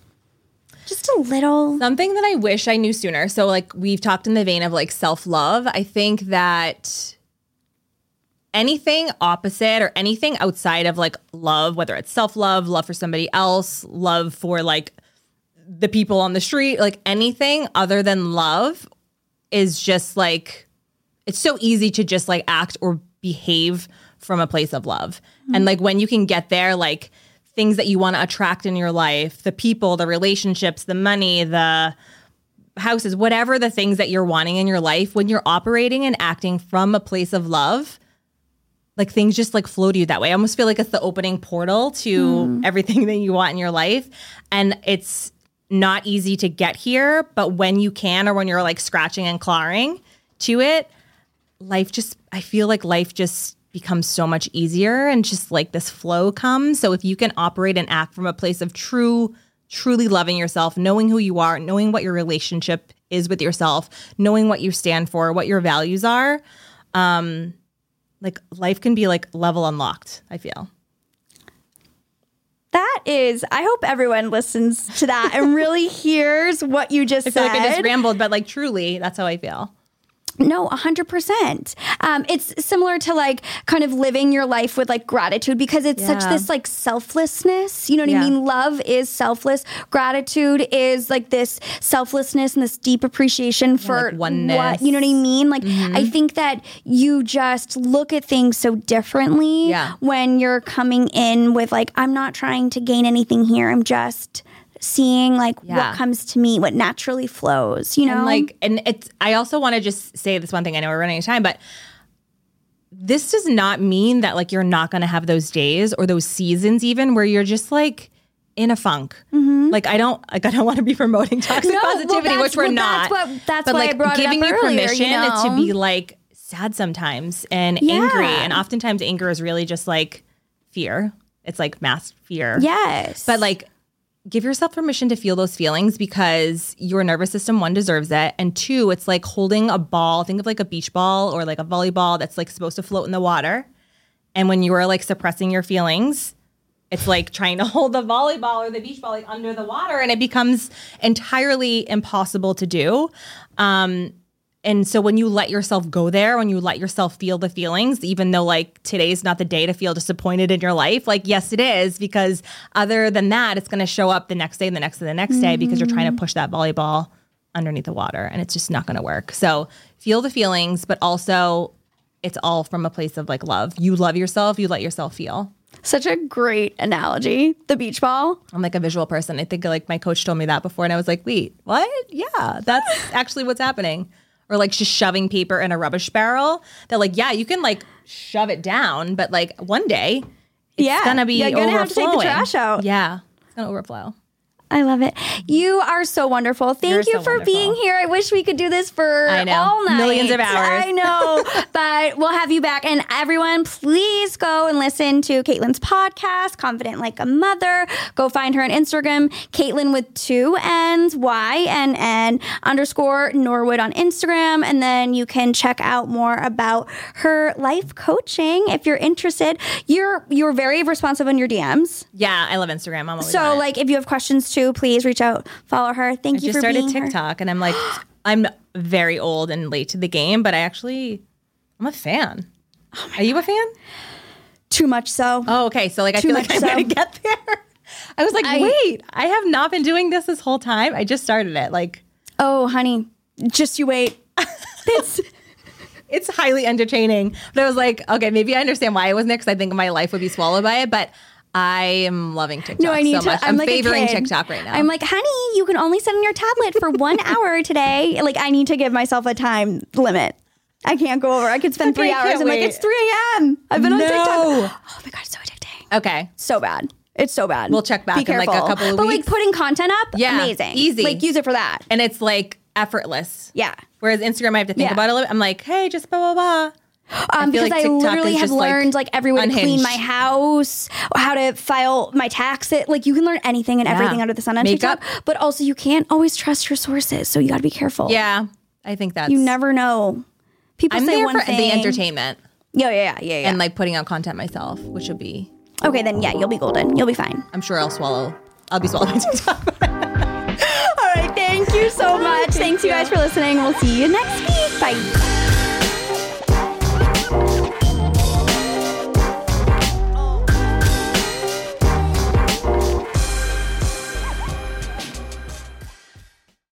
Just a little. Something that I wish I knew sooner. So, like, we've talked in the vein of like self love. I think that anything opposite or anything outside of like love, whether it's self love, love for somebody else, love for like the people on the street, like anything other than love is just like, it's so easy to just like act or behave from a place of love. And like when you can get there, like things that you want to attract in your life, the people, the relationships, the money, the houses, whatever the things that you're wanting in your life, when you're operating and acting from a place of love, like things just like flow to you that way. I almost feel like it's the opening portal to hmm. everything that you want in your life. And it's not easy to get here, but when you can or when you're like scratching and clawing to it, life just I feel like life just becomes so much easier and just like this flow comes. So if you can operate and act from a place of true truly loving yourself, knowing who you are, knowing what your relationship is with yourself, knowing what you stand for, what your values are, um like life can be like level unlocked, I feel. That is, I hope everyone listens to that and really hears what you just said. I feel said. like I just rambled, but like truly, that's how I feel. No, 100%. Um, it's similar to like kind of living your life with like gratitude because it's such this like selflessness. You know what I mean? Love is selfless. Gratitude is like this selflessness and this deep appreciation for like oneness. what, you know what I mean? Like, I think that you just look at things so differently Yeah. when you're coming in with like, I'm not trying to gain anything here. I'm just seeing like Yeah. what comes to me, what naturally flows, you know? And like, and it's, I also want to just say this one thing. I know we're running out of time, but this does not mean that like you're not going to have those days or those seasons even where you're just like in a funk. Like I don't, like I don't want to be promoting toxic Mm-hmm. No, positivity, that's- which we're well, not. that's what- that's but why I like brought it giving up you earlier, you know? to be like sad sometimes and Yeah. angry, and oftentimes anger is really just like fear. It's like masked fear. yes. But like, give yourself permission to feel those feelings because your nervous system, one, deserves it. And two, it's like holding a ball. Think of like a beach ball or like a volleyball that's like supposed to float in the water. And when you are like suppressing your feelings, it's like trying to hold the volleyball or the beach ball like under the water and it becomes entirely impossible to do. Um, and so when you let yourself go there, when you let yourself feel the feelings, even though like today's not the day to feel disappointed in your life, like yes, it is, because other than that, it's gonna show up the next day and the next and the next day because you're trying to mm. push that volleyball underneath the water and it's just not gonna work. So feel the feelings, but also it's all from a place of like love. You love yourself, you let yourself feel. Such a great analogy. The beach ball. I'm like a visual person. I think like my coach told me that before, and I was like, wait, what? Yeah, that's actually what's happening. Or like just shoving paper in a rubbish barrel. They're like, yeah, you can like shove it down, but like one day it's Yeah, gonna be you're gonna have to take the overflowing. trash out. Yeah, it's gonna overflow. I love it. You are so wonderful. Thank You're you so for wonderful. being here. I wish we could do this for I know. all night. Millions of hours. I know. but we'll have you back. And everyone, please go and listen to Kaitlynn's podcast, Confident Like a Mother. Go find her on Instagram, Kaitlynn with two N's, Y N N underscore Norwood on Instagram. And then you can check out more about her life coaching if you're interested. You're you're very responsive in your DMs. Yeah, I love Instagram. I'm always So, on like, if you have questions too, please reach out, follow her. Thank you just for started being. TikTok, and I'm like, I'm very old and late to the game, but I actually, I'm a fan. Oh Are you a fan? Too much so. Oh, okay. So like, I Too feel like I'm so. gonna get there. I was like, I- wait, I have not been doing this this whole time. I just started it. Like, Oh, honey, just you wait. It's it's highly entertaining. But I was like, okay, maybe I understand why I wasn't there because I think my life would be swallowed by it. But I am loving TikTok no, I need so to. much. I'm, I'm, like favoring. TikTok right now. I'm like, honey, you can only sit on your tablet for one hour today. Like, I need to give myself a time limit. I can't go over. I could spend Okay, three hours. I'm like, it's 3 a.m. I've been on TikTok. Oh my god, it's so addicting. okay. So bad. It's so bad. We'll check back Be in, like, a couple of weeks. But like putting content up, Yeah, amazing, easy. Like use it for that. And it's like effortless. Yeah. Whereas Instagram, I have to think Yeah. about it a little bit. I'm like, hey, just blah, blah, blah. Um, feel because like I literally have like, learned like every way to clean my house, how to file my taxes. Like you can learn anything and everything under the sun on Makeup. TikTok, but also you can't always trust your sources. So you got to be careful. Yeah. I think that's. you never know. People I'm say one for thing. the entertainment Yeah, yeah, yeah, yeah. yeah. and like putting out content myself, which would be, okay, then yeah, you'll be golden. You'll be fine. I'm sure I'll swallow. I'll be swallowing TikTok. All right, thank you so much. Thanks you guys for listening. We'll see you next week. Bye.